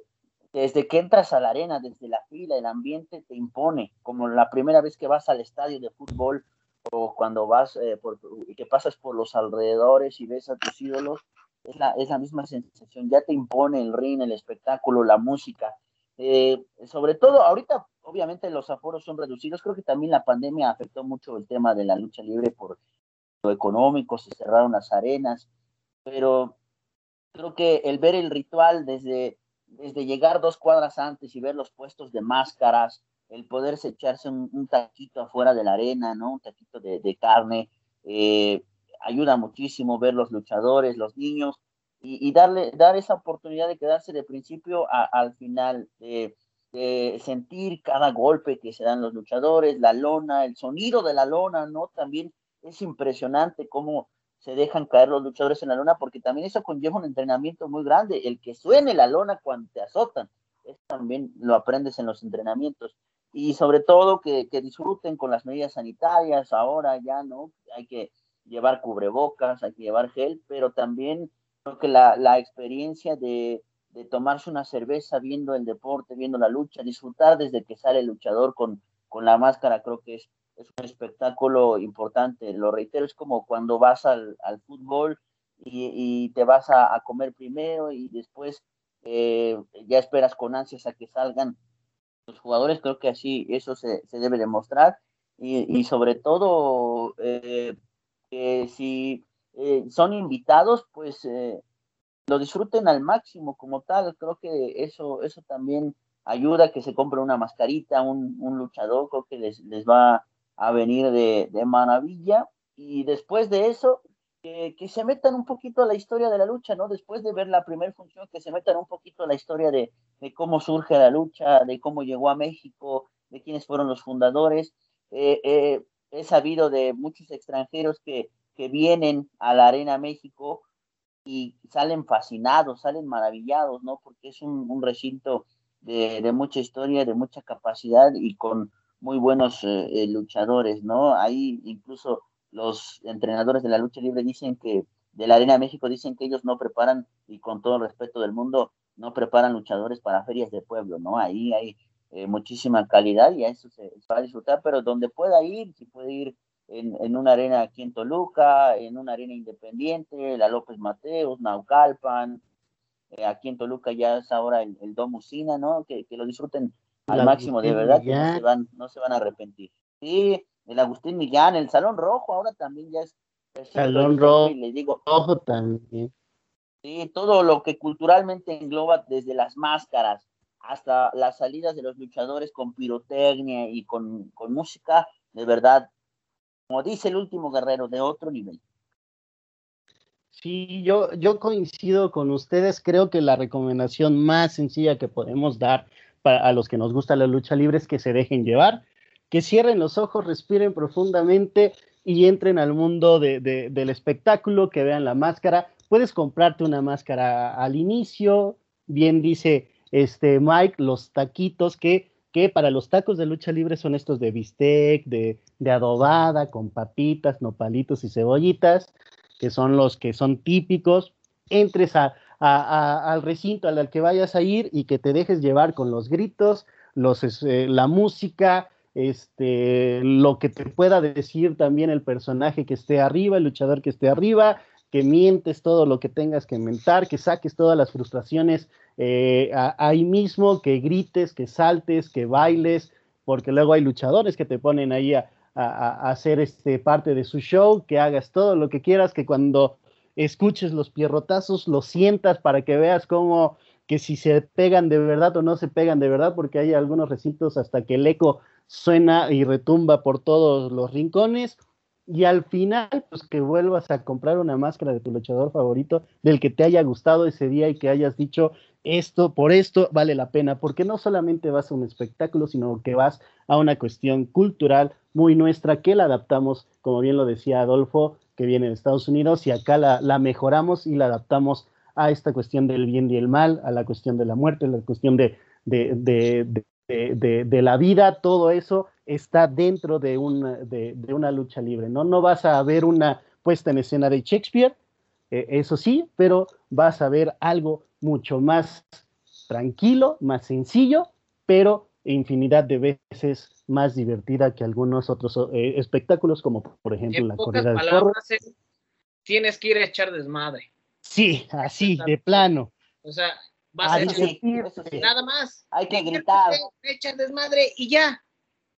desde que entras a la arena, desde la fila, el ambiente te impone, como la primera vez que vas al estadio de fútbol o cuando vas, eh, que pasas por los alrededores y ves a tus ídolos, es la, es la misma sensación, ya te impone el ring, el espectáculo, la música. Eh, sobre todo, ahorita obviamente los aforos son reducidos, creo que también la pandemia afectó mucho el tema de la lucha libre por lo económico, se cerraron las arenas, pero creo que el ver el ritual desde, desde llegar dos cuadras antes y ver los puestos de máscaras, el poderse echarse un, taquito afuera de la arena, ¿no? Un taquito de, de carne, eh, ayuda muchísimo ver los luchadores, los niños, y, darle, dar esa oportunidad de quedarse de principio al final, de, sentir cada golpe que se dan los luchadores, la lona, el sonido de la lona, ¿no? También es impresionante cómo se dejan caer los luchadores en la lona, porque también eso conlleva un entrenamiento muy grande. El que suene la lona cuando te azotan, eso también lo aprendes en los entrenamientos. Y sobre todo que, que disfruten con las medidas sanitarias, ahora ya, ¿no? Hay que llevar cubrebocas, hay que llevar gel, pero también creo que la, la experiencia de, de, tomarse una cerveza viendo el deporte, viendo la lucha, disfrutar desde que sale el luchador con, con la máscara, creo que es, es un espectáculo importante. Lo reitero, es como cuando vas al, al fútbol y, y, te vas a, a, comer primero y después eh, ya esperas con ansias a que salgan los jugadores, creo que así eso se, se debe demostrar. Y, y sobre todo, eh, si eh, son invitados, pues eh, lo disfruten al máximo como tal. Creo que eso, eso también ayuda a que se compre una mascarita, un, un luchador, creo que les, les va a venir de, de maravilla. Y después de eso, que se metan un poquito a la historia de la lucha, ¿no? Después de ver la primera función, que se metan un poquito a la historia de, de, cómo surge la lucha, de cómo llegó a México, de quiénes fueron los fundadores. Eh, he sabido de muchos extranjeros que que vienen a la Arena México y salen fascinados, salen maravillados, ¿no? Porque es un, recinto de, mucha historia, de mucha capacidad y con muy buenos eh, eh, luchadores, ¿no? Ahí incluso los entrenadores de la lucha libre dicen que, de la Arena México, dicen que ellos no preparan, y con todo el respeto del mundo, no preparan luchadores para ferias de pueblo, ¿no? Ahí hay eh, muchísima calidad y a eso se, se, va a disfrutar, pero donde pueda ir, si puede ir en, en, una arena aquí en Toluca, en una arena independiente, la López Mateos, Naucalpan, eh, aquí en Toluca ya es ahora el, el Domusina, ¿no? Que, que, lo disfruten al máximo, de verdad, que no se, van, no se van a arrepentir. Sí, el Agustín Millán, el Salón Rojo ahora también ya es... Salón Rojo, le digo, rojo también. Sí, todo lo que culturalmente engloba desde las máscaras hasta las salidas de los luchadores con pirotecnia y con, con música, de verdad, como dice el último guerrero, de otro nivel. Sí, yo, yo coincido con ustedes. Creo que la recomendación más sencilla que podemos dar para, a los que nos gusta la lucha libre es que se dejen llevar, que cierren los ojos, respiren profundamente y entren al mundo de, de, del espectáculo, que vean la máscara. Puedes comprarte una máscara al inicio, bien dice este Mike, los taquitos que que para los tacos de lucha libre son estos de bistec, de, adobada, con papitas, nopalitos y cebollitas, que son los que son típicos. Entres al recinto al que vayas a ir y que te dejes llevar con los gritos, los, eh, la música, este, lo que te pueda decir también el personaje que esté arriba, el luchador que esté arriba, que mientes todo lo que tengas que mentar, que saques todas las frustraciones eh, ahí mismo, que grites, que saltes, que bailes, porque luego hay luchadores que te ponen ahí a, hacer este, parte de su show, que hagas todo lo que quieras, que cuando escuches los pierrotazos, lo sientas para que veas cómo que si se pegan de verdad o no se pegan de verdad, porque hay algunos recintos hasta que el eco suena y retumba por todos los rincones. Y al final, pues que vuelvas a comprar una máscara de tu luchador favorito, del que te haya gustado ese día y que hayas dicho, esto, por esto vale la pena, porque no solamente vas a un espectáculo, sino que vas a una cuestión cultural muy nuestra que la adaptamos, como bien lo decía Adolfo, que viene de Estados Unidos, y acá la, mejoramos y la adaptamos a esta cuestión del bien y el mal, a la cuestión de la muerte, a la cuestión de, de, la vida, todo eso está dentro de una, de, una lucha libre, ¿no? No vas a ver una puesta en escena de Shakespeare, eh, eso sí, pero vas a ver algo mucho más tranquilo, más sencillo, pero infinidad de veces más divertida que algunos otros eh, espectáculos, como por ejemplo la corrida de toros. Tienes que ir a echar desmadre. Sí, así, de plano. O sea, vas a, divertirte. Nada más. Hay que gritar. Echar desmadre y ya.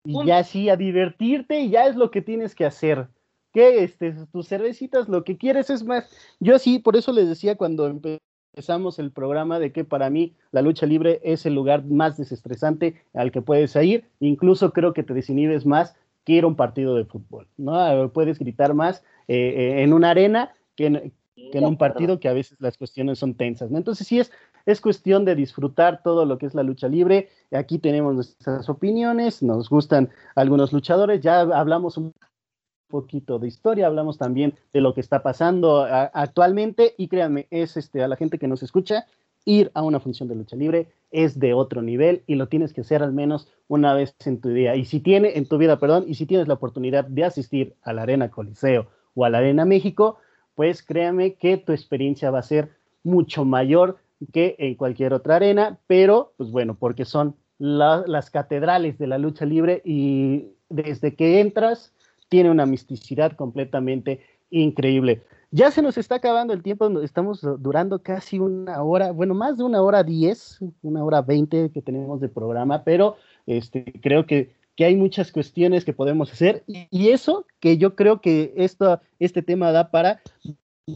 Y ya sí, a divertirte y ya es lo que tienes que hacer. Que este, tus cervecitas, lo que quieres es más. Yo sí, por eso les decía cuando empezamos el programa de que para mí la lucha libre es el lugar más desestresante al que puedes ir. Incluso creo que te desinhibes más que ir a un partido de fútbol. ¿no? Puedes gritar más eh, eh, en una arena que, que en un partido que a veces las cuestiones son tensas, ¿no? Entonces sí es, es cuestión de disfrutar todo lo que es la lucha libre. Aquí tenemos nuestras opiniones, nos gustan algunos luchadores, ya hablamos un poquito de historia, hablamos también de lo que está pasando actualmente y créanme, es este, a la gente que nos escucha, ir a una función de lucha libre es de otro nivel y lo tienes que hacer al menos una vez en tu vida. Y si tiene, en tu vida, perdón, y si tienes la oportunidad de asistir a la Arena Coliseo o a la Arena México, pues créame que tu experiencia va a ser mucho mayor que en cualquier otra arena, pero pues bueno, porque son las catedrales de la lucha libre y desde que entras tiene una misticidad completamente increíble. Ya se nos está acabando el tiempo, estamos durando casi una hora, bueno, más de una hora diez, una hora veinte que tenemos de programa, pero este, creo que que hay muchas cuestiones que podemos hacer y, eso que yo creo que esto, este tema da para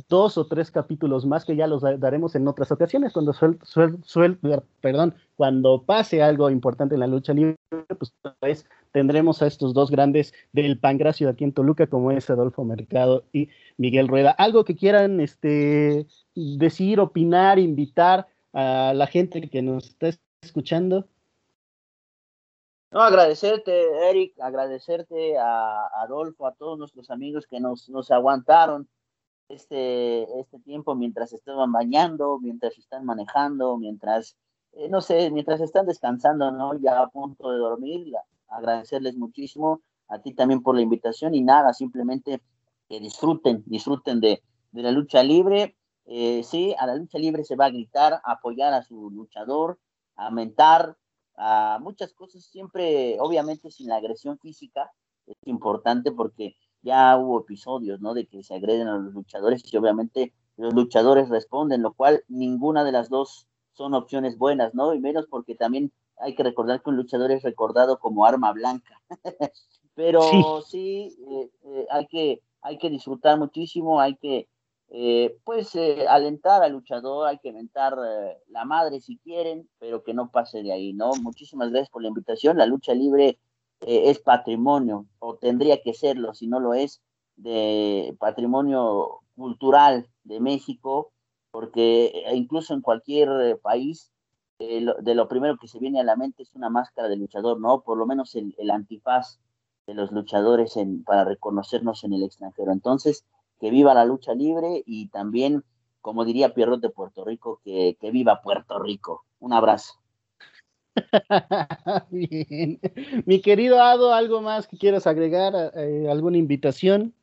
dos o tres capítulos más que ya los daremos en otras ocasiones cuando suel, suel, perdón, cuando pase algo importante en la lucha libre, pues vez tendremos a estos dos grandes del Pangracio de aquí en Toluca, como es Adolfo Mercado y Miguel Rueda. Algo que quieran este, decir, opinar, invitar a la gente que nos está escuchando. No, agradecerte, Eric, agradecerte a, Adolfo, a todos nuestros amigos que nos, nos aguantaron este, este tiempo mientras estaban bañando, mientras están manejando, mientras, eh, no sé, mientras están descansando, ¿no? Ya a punto de dormir. Agradecerles muchísimo a ti también por la invitación y nada, simplemente que disfruten, disfruten de, de la lucha libre. Eh, sí, a la lucha libre se va a gritar, apoyar a su luchador, a mentar, a muchas cosas, siempre, obviamente, sin la agresión física, es importante porque ya hubo episodios, ¿no? De que se agreden a los luchadores y obviamente los luchadores responden, lo cual ninguna de las dos son opciones buenas, ¿no? Y menos porque también hay que recordar que un luchador es recordado como arma blanca. *laughs* Pero sí, eh, eh, hay, que, hay que disfrutar muchísimo, hay que eh, pues eh, alentar al luchador, hay que mentar la madre si quieren, pero que no pase de ahí, ¿no? Muchísimas gracias por la invitación. La lucha libre es patrimonio, o tendría que serlo, si no lo es, de patrimonio cultural de México, porque incluso en cualquier país, de lo primero que se viene a la mente es una máscara de luchador, ¿no? Por lo menos el, antifaz de los luchadores en, para reconocernos en el extranjero. Entonces, que viva la lucha libre y también, como diría Pierrot de Puerto Rico, que, viva Puerto Rico. Un abrazo. *laughs* Bien. Mi querido Ado, ¿algo más que quieras agregar? Eh, ¿Alguna invitación?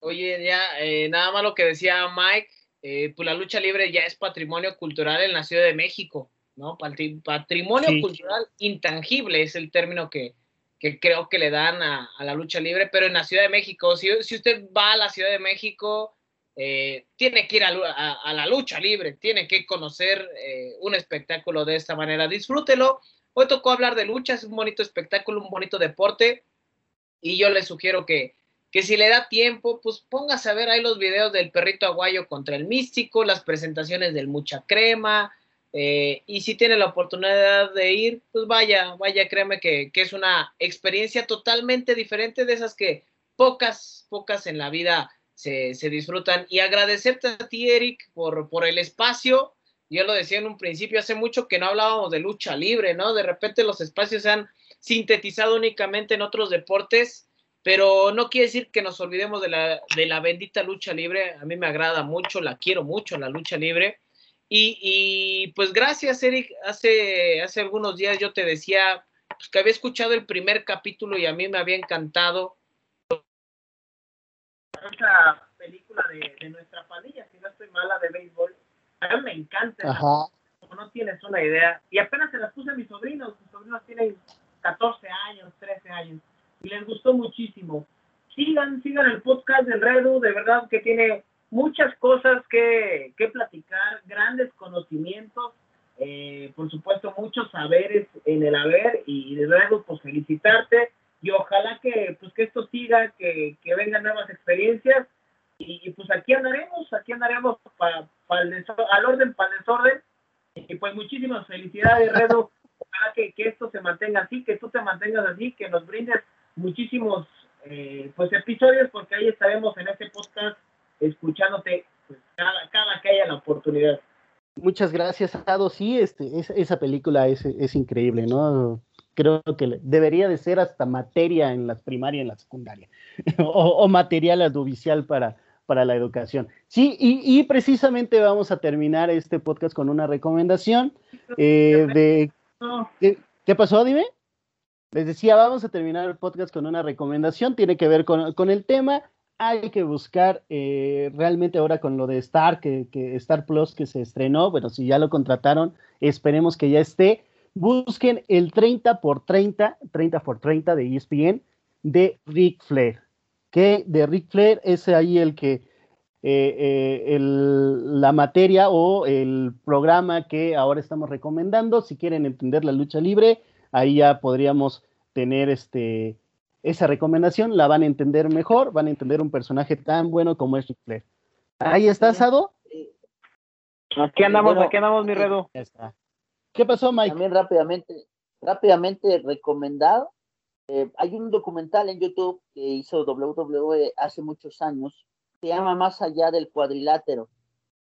Oye, ya, eh, nada más lo que decía Mike, eh, pues la lucha libre ya es patrimonio cultural en la Ciudad de México, ¿no? Patrimonio cultural intangible es el término que, que creo que le dan a, la lucha libre, pero en la Ciudad de México, si, si, usted va a la Ciudad de México, eh, tiene que ir a, la lucha libre, tiene que conocer eh, un espectáculo de esta manera. Disfrútelo. Hoy tocó hablar de lucha, un bonito espectáculo, un bonito deporte. Y yo le sugiero que, que si le da tiempo, pues póngase a ver ahí los videos del perrito aguayo contra el místico, las presentaciones del mucha crema. Eh, y si tiene la oportunidad de ir, pues vaya, vaya, créeme que, que es una experiencia totalmente diferente de esas que pocas, pocas en la vida se, disfrutan. Y agradecerte a ti, Eric, por, por el espacio. Yo lo decía en un principio, hace mucho que no hablábamos de lucha libre, ¿no? De repente los espacios se han sintetizado únicamente en otros deportes, pero no quiere decir que nos olvidemos de la, de la bendita lucha libre. A mí me agrada mucho, la quiero mucho, la lucha libre. Y, y pues gracias, Eric. Hace, hace algunos días yo te decía pues, que había escuchado el primer capítulo y a mí me había encantado esa película de, de, nuestra pandilla, si no estoy mala, de béisbol. A mí me encanta. Como no tienes una idea. Y apenas se las puse a mis sobrinos. Mis sobrinos tienen 14 años, 13 años. Y les gustó muchísimo. Sigan, sigan el podcast del Redu. De verdad que tiene muchas cosas que, que platicar, grandes conocimientos. Eh, por supuesto, muchos saberes en el haber. Y de verdad, pues felicitarte y ojalá que pues que esto siga, que, que vengan nuevas experiencias y, pues aquí andaremos, aquí andaremos para al orden, para el desorden y pues muchísimas felicidades Redo, ojalá que, que, esto se mantenga así, que tú te mantengas así, que nos brindes muchísimos eh, pues episodios porque ahí estaremos en este podcast escuchándote pues, cada, cada que haya la oportunidad. Muchas gracias, Ado. Sí, este, esa película es, es increíble, ¿no? Creo que debería de ser hasta materia en las primarias y en la secundaria, *laughs* o, material audiovisual para, para la educación. Sí, y, precisamente vamos a terminar este podcast con una recomendación eh, de... ¿qué, pasó, dime? Les decía, vamos a terminar el podcast con una recomendación, tiene que ver con, el tema. Hay que buscar eh, realmente ahora con lo de Star, que, que Star Plus que se estrenó, bueno, si ya lo contrataron, esperemos que ya esté busquen el 30 por 30, 30 por 30 de ESPN de Rick Flair. Que de Rick Flair es ahí el que eh, eh, la materia o el programa que ahora estamos recomendando. Si quieren entender la lucha libre, ahí ya podríamos tener este, esa recomendación. La van a entender mejor, van a entender un personaje tan bueno como es Rick Flair. Ahí está, Sado. Aquí andamos, aquí andamos, mi redo. Ya está. ¿Qué pasó, Mike? También rápidamente, rápidamente recomendado. Eh, hay un documental en YouTube que hizo WWE hace muchos años, se llama Más allá del cuadrilátero.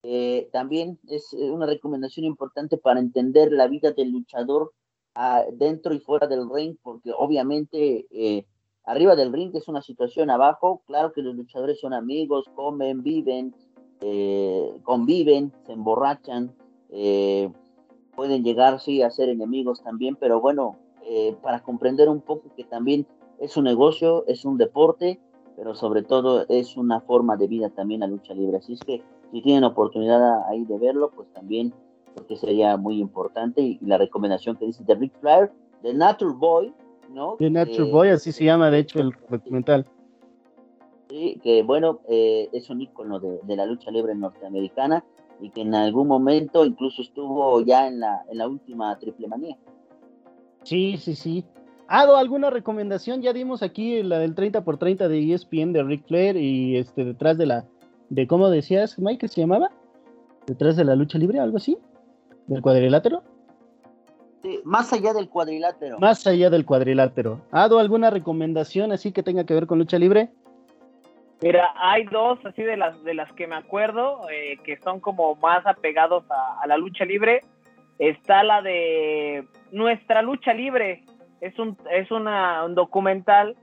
Eh, también es eh, una recomendación importante para entender la vida del luchador ah, dentro y fuera del ring, porque obviamente arriba del ring es una situación abajo, claro que los luchadores son amigos, comen, viven, conviven, se emborrachan, pueden llegar, sí, a ser enemigos también, pero bueno, eh, para comprender un poco que también es un negocio, es un deporte, pero sobre todo es una forma de vida también la lucha libre. Así es que si tienen oportunidad ahí de verlo, pues también, porque sería muy importante. Y, la recomendación que dice de Rick Flair, The Natural Boy, ¿no? The Natural Boy, así se llama, de hecho, el documental. Sí, que bueno, eh, es un ícono de, de la lucha libre norteamericana y que en algún momento incluso estuvo ya en la, en la última triple manía. Sí, sí, sí. Ado, ¿alguna recomendación? Ya dimos aquí la del 30 por 30 de ESPN de Ric Flair y este detrás de la de cómo decías, Mike, se llamaba? Detrás de la lucha libre, algo así? ¿Del cuadrilátero? Sí, más allá del cuadrilátero. Más allá del cuadrilátero. Ado, ¿alguna recomendación así que tenga que ver con lucha libre? Mira, hay dos así de las de las que me acuerdo eh, que son como más apegados a, la lucha libre. Está la de Nuestra Lucha Libre. Es un es una, un documental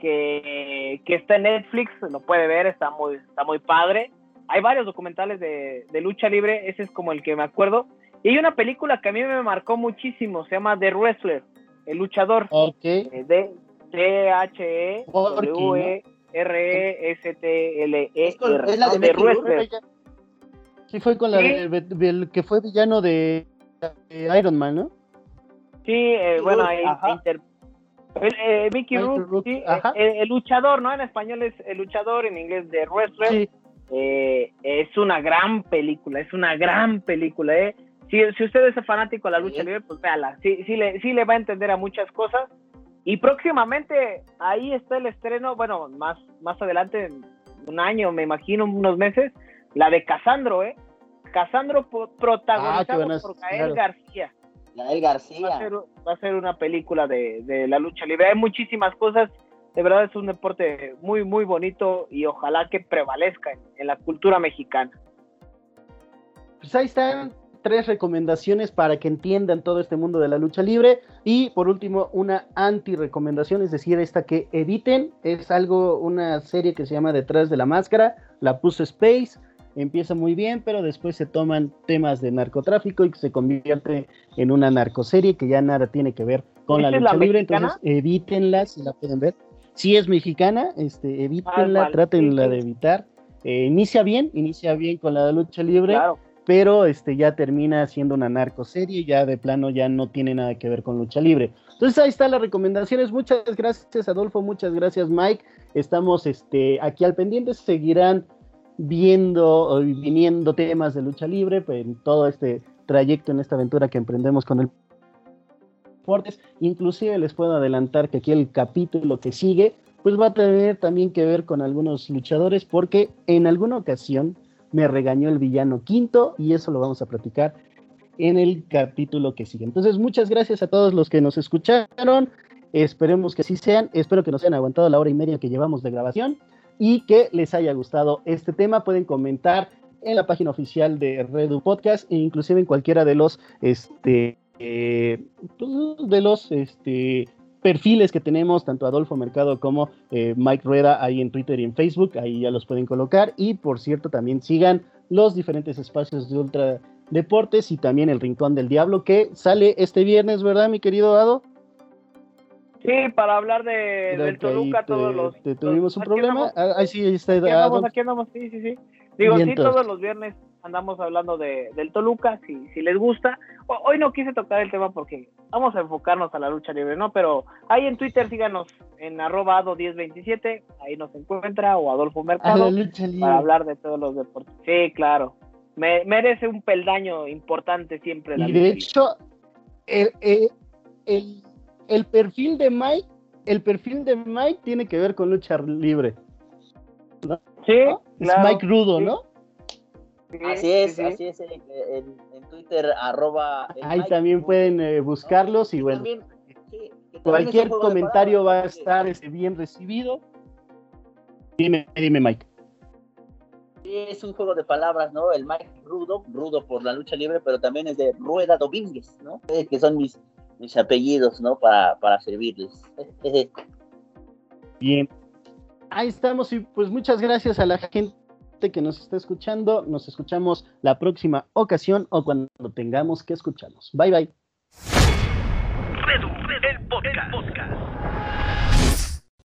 que, que, está en Netflix, lo puede ver, está muy está muy padre. Hay varios documentales de, de lucha libre, ese es como el que me acuerdo. Y hay una película que a mí me marcó muchísimo, se llama The Wrestler, el luchador. Ok. Eh, de T-H-E W E R-E-S-T-L-E. Es, la de, de Sí, fue con la del que fue villano de, Iron Man, ¿no? Sí, eh, bueno, ahí inter... el, eh, Mickey eh, el, luchador, ¿no? En español es el luchador, en inglés de wrestler. Eh, es una gran película, es una gran película. ¿eh? Si, si usted es fanático de la lucha libre, pues véala. Sí, sí, le, sí le va a entender a muchas cosas. Y próximamente ahí está el estreno, bueno, más, más adelante, un año, me imagino, unos meses, la de Casandro, ¿eh? Casandro protagonizado ah, por Gael García. Gael García. Va a, ser, una película de, de la lucha libre. Hay muchísimas cosas de verdad es un deporte muy, muy bonito y ojalá que prevalezca en, la cultura mexicana. Pues ahí están tres recomendaciones para que entiendan todo este mundo de la lucha libre. Y por último, una anti-recomendación, es decir, esta que eviten. Es algo, una serie que se llama Detrás de la Máscara, la puso Space. Empieza muy bien, pero después se toman temas de narcotráfico y se convierte en una narcoserie que ya nada tiene que ver con la lucha libre. Entonces, evítenla si la pueden ver si es mexicana, este, evítenla, trátenla de evitar. Eh, inicia bien, inicia bien con la lucha libre, pero este, ya termina siendo una narcoserie, ya de plano ya no tiene nada que ver con lucha libre. Entonces ahí están las recomendaciones. Muchas gracias, Adolfo, muchas gracias, Mike. Estamos este, aquí al pendiente, seguirán viendo y viniendo temas de lucha libre pues, en todo este trayecto, en esta aventura que emprendemos con el Inclusive les puedo adelantar que aquí el capítulo que sigue, pues va a tener también que ver con algunos luchadores, porque en alguna ocasión me regañó el villano quinto y eso lo vamos a platicar en el capítulo que sigue. Entonces, muchas gracias a todos los que nos escucharon. Esperemos que así sean. Espero que nos hayan aguantado la hora y media que llevamos de grabación y que les haya gustado este tema. Pueden comentar en la página oficial de Redu Podcast e inclusive en cualquiera de los este, eh, pues, de los este, perfiles que tenemos, tanto Adolfo Mercado como eh, Mike Rueda ahí en Twitter y en Facebook, ahí ya los pueden colocar. Y por cierto, también sigan los diferentes espacios de Ultra Deportes y también el Rincón del Diablo que sale este viernes, ¿verdad, mi querido Ado? Sí, para hablar de, del Toluca, todos los. ¿Tuvimos un problema? Ah, ahí sí, está. Aquí andamos, aquí andamos, sí, sí, sí. Digo, sí, todos los viernes andamos hablando de, del Toluca, si, si les gusta. hoy no quise tocar el tema porque vamos a enfocarnos a la lucha libre, ¿no? Pero ahí en Twitter síganos en arroba 1027, ahí nos encuentra, o Adolfo Mercado, para hablar de todos los deportes. Sí, claro. Me, merece un peldaño importante siempre. La y de hecho, el, el, el, perfil de Mike, el perfil de Mike tiene que ver con lucha libre. Sí, Es Mike Rudo, ¿no? Así es, así es, en, Twitter, arroba. Ahí también pueden eh, buscarlos y bueno. cualquier comentario va a estar este, bien recibido. Dime, dime, Mike. Sí, es un juego de palabras, ¿no? El Mike Rudo, Rudo por la lucha libre, pero también es de Rueda Domínguez, ¿no? Que son mis, mis apellidos, ¿no? Para, para servirles. *laughs* Bien. Ahí estamos y pues muchas gracias a la gente que nos está escuchando. Nos escuchamos la próxima ocasión o cuando tengamos que escucharnos. Bye bye.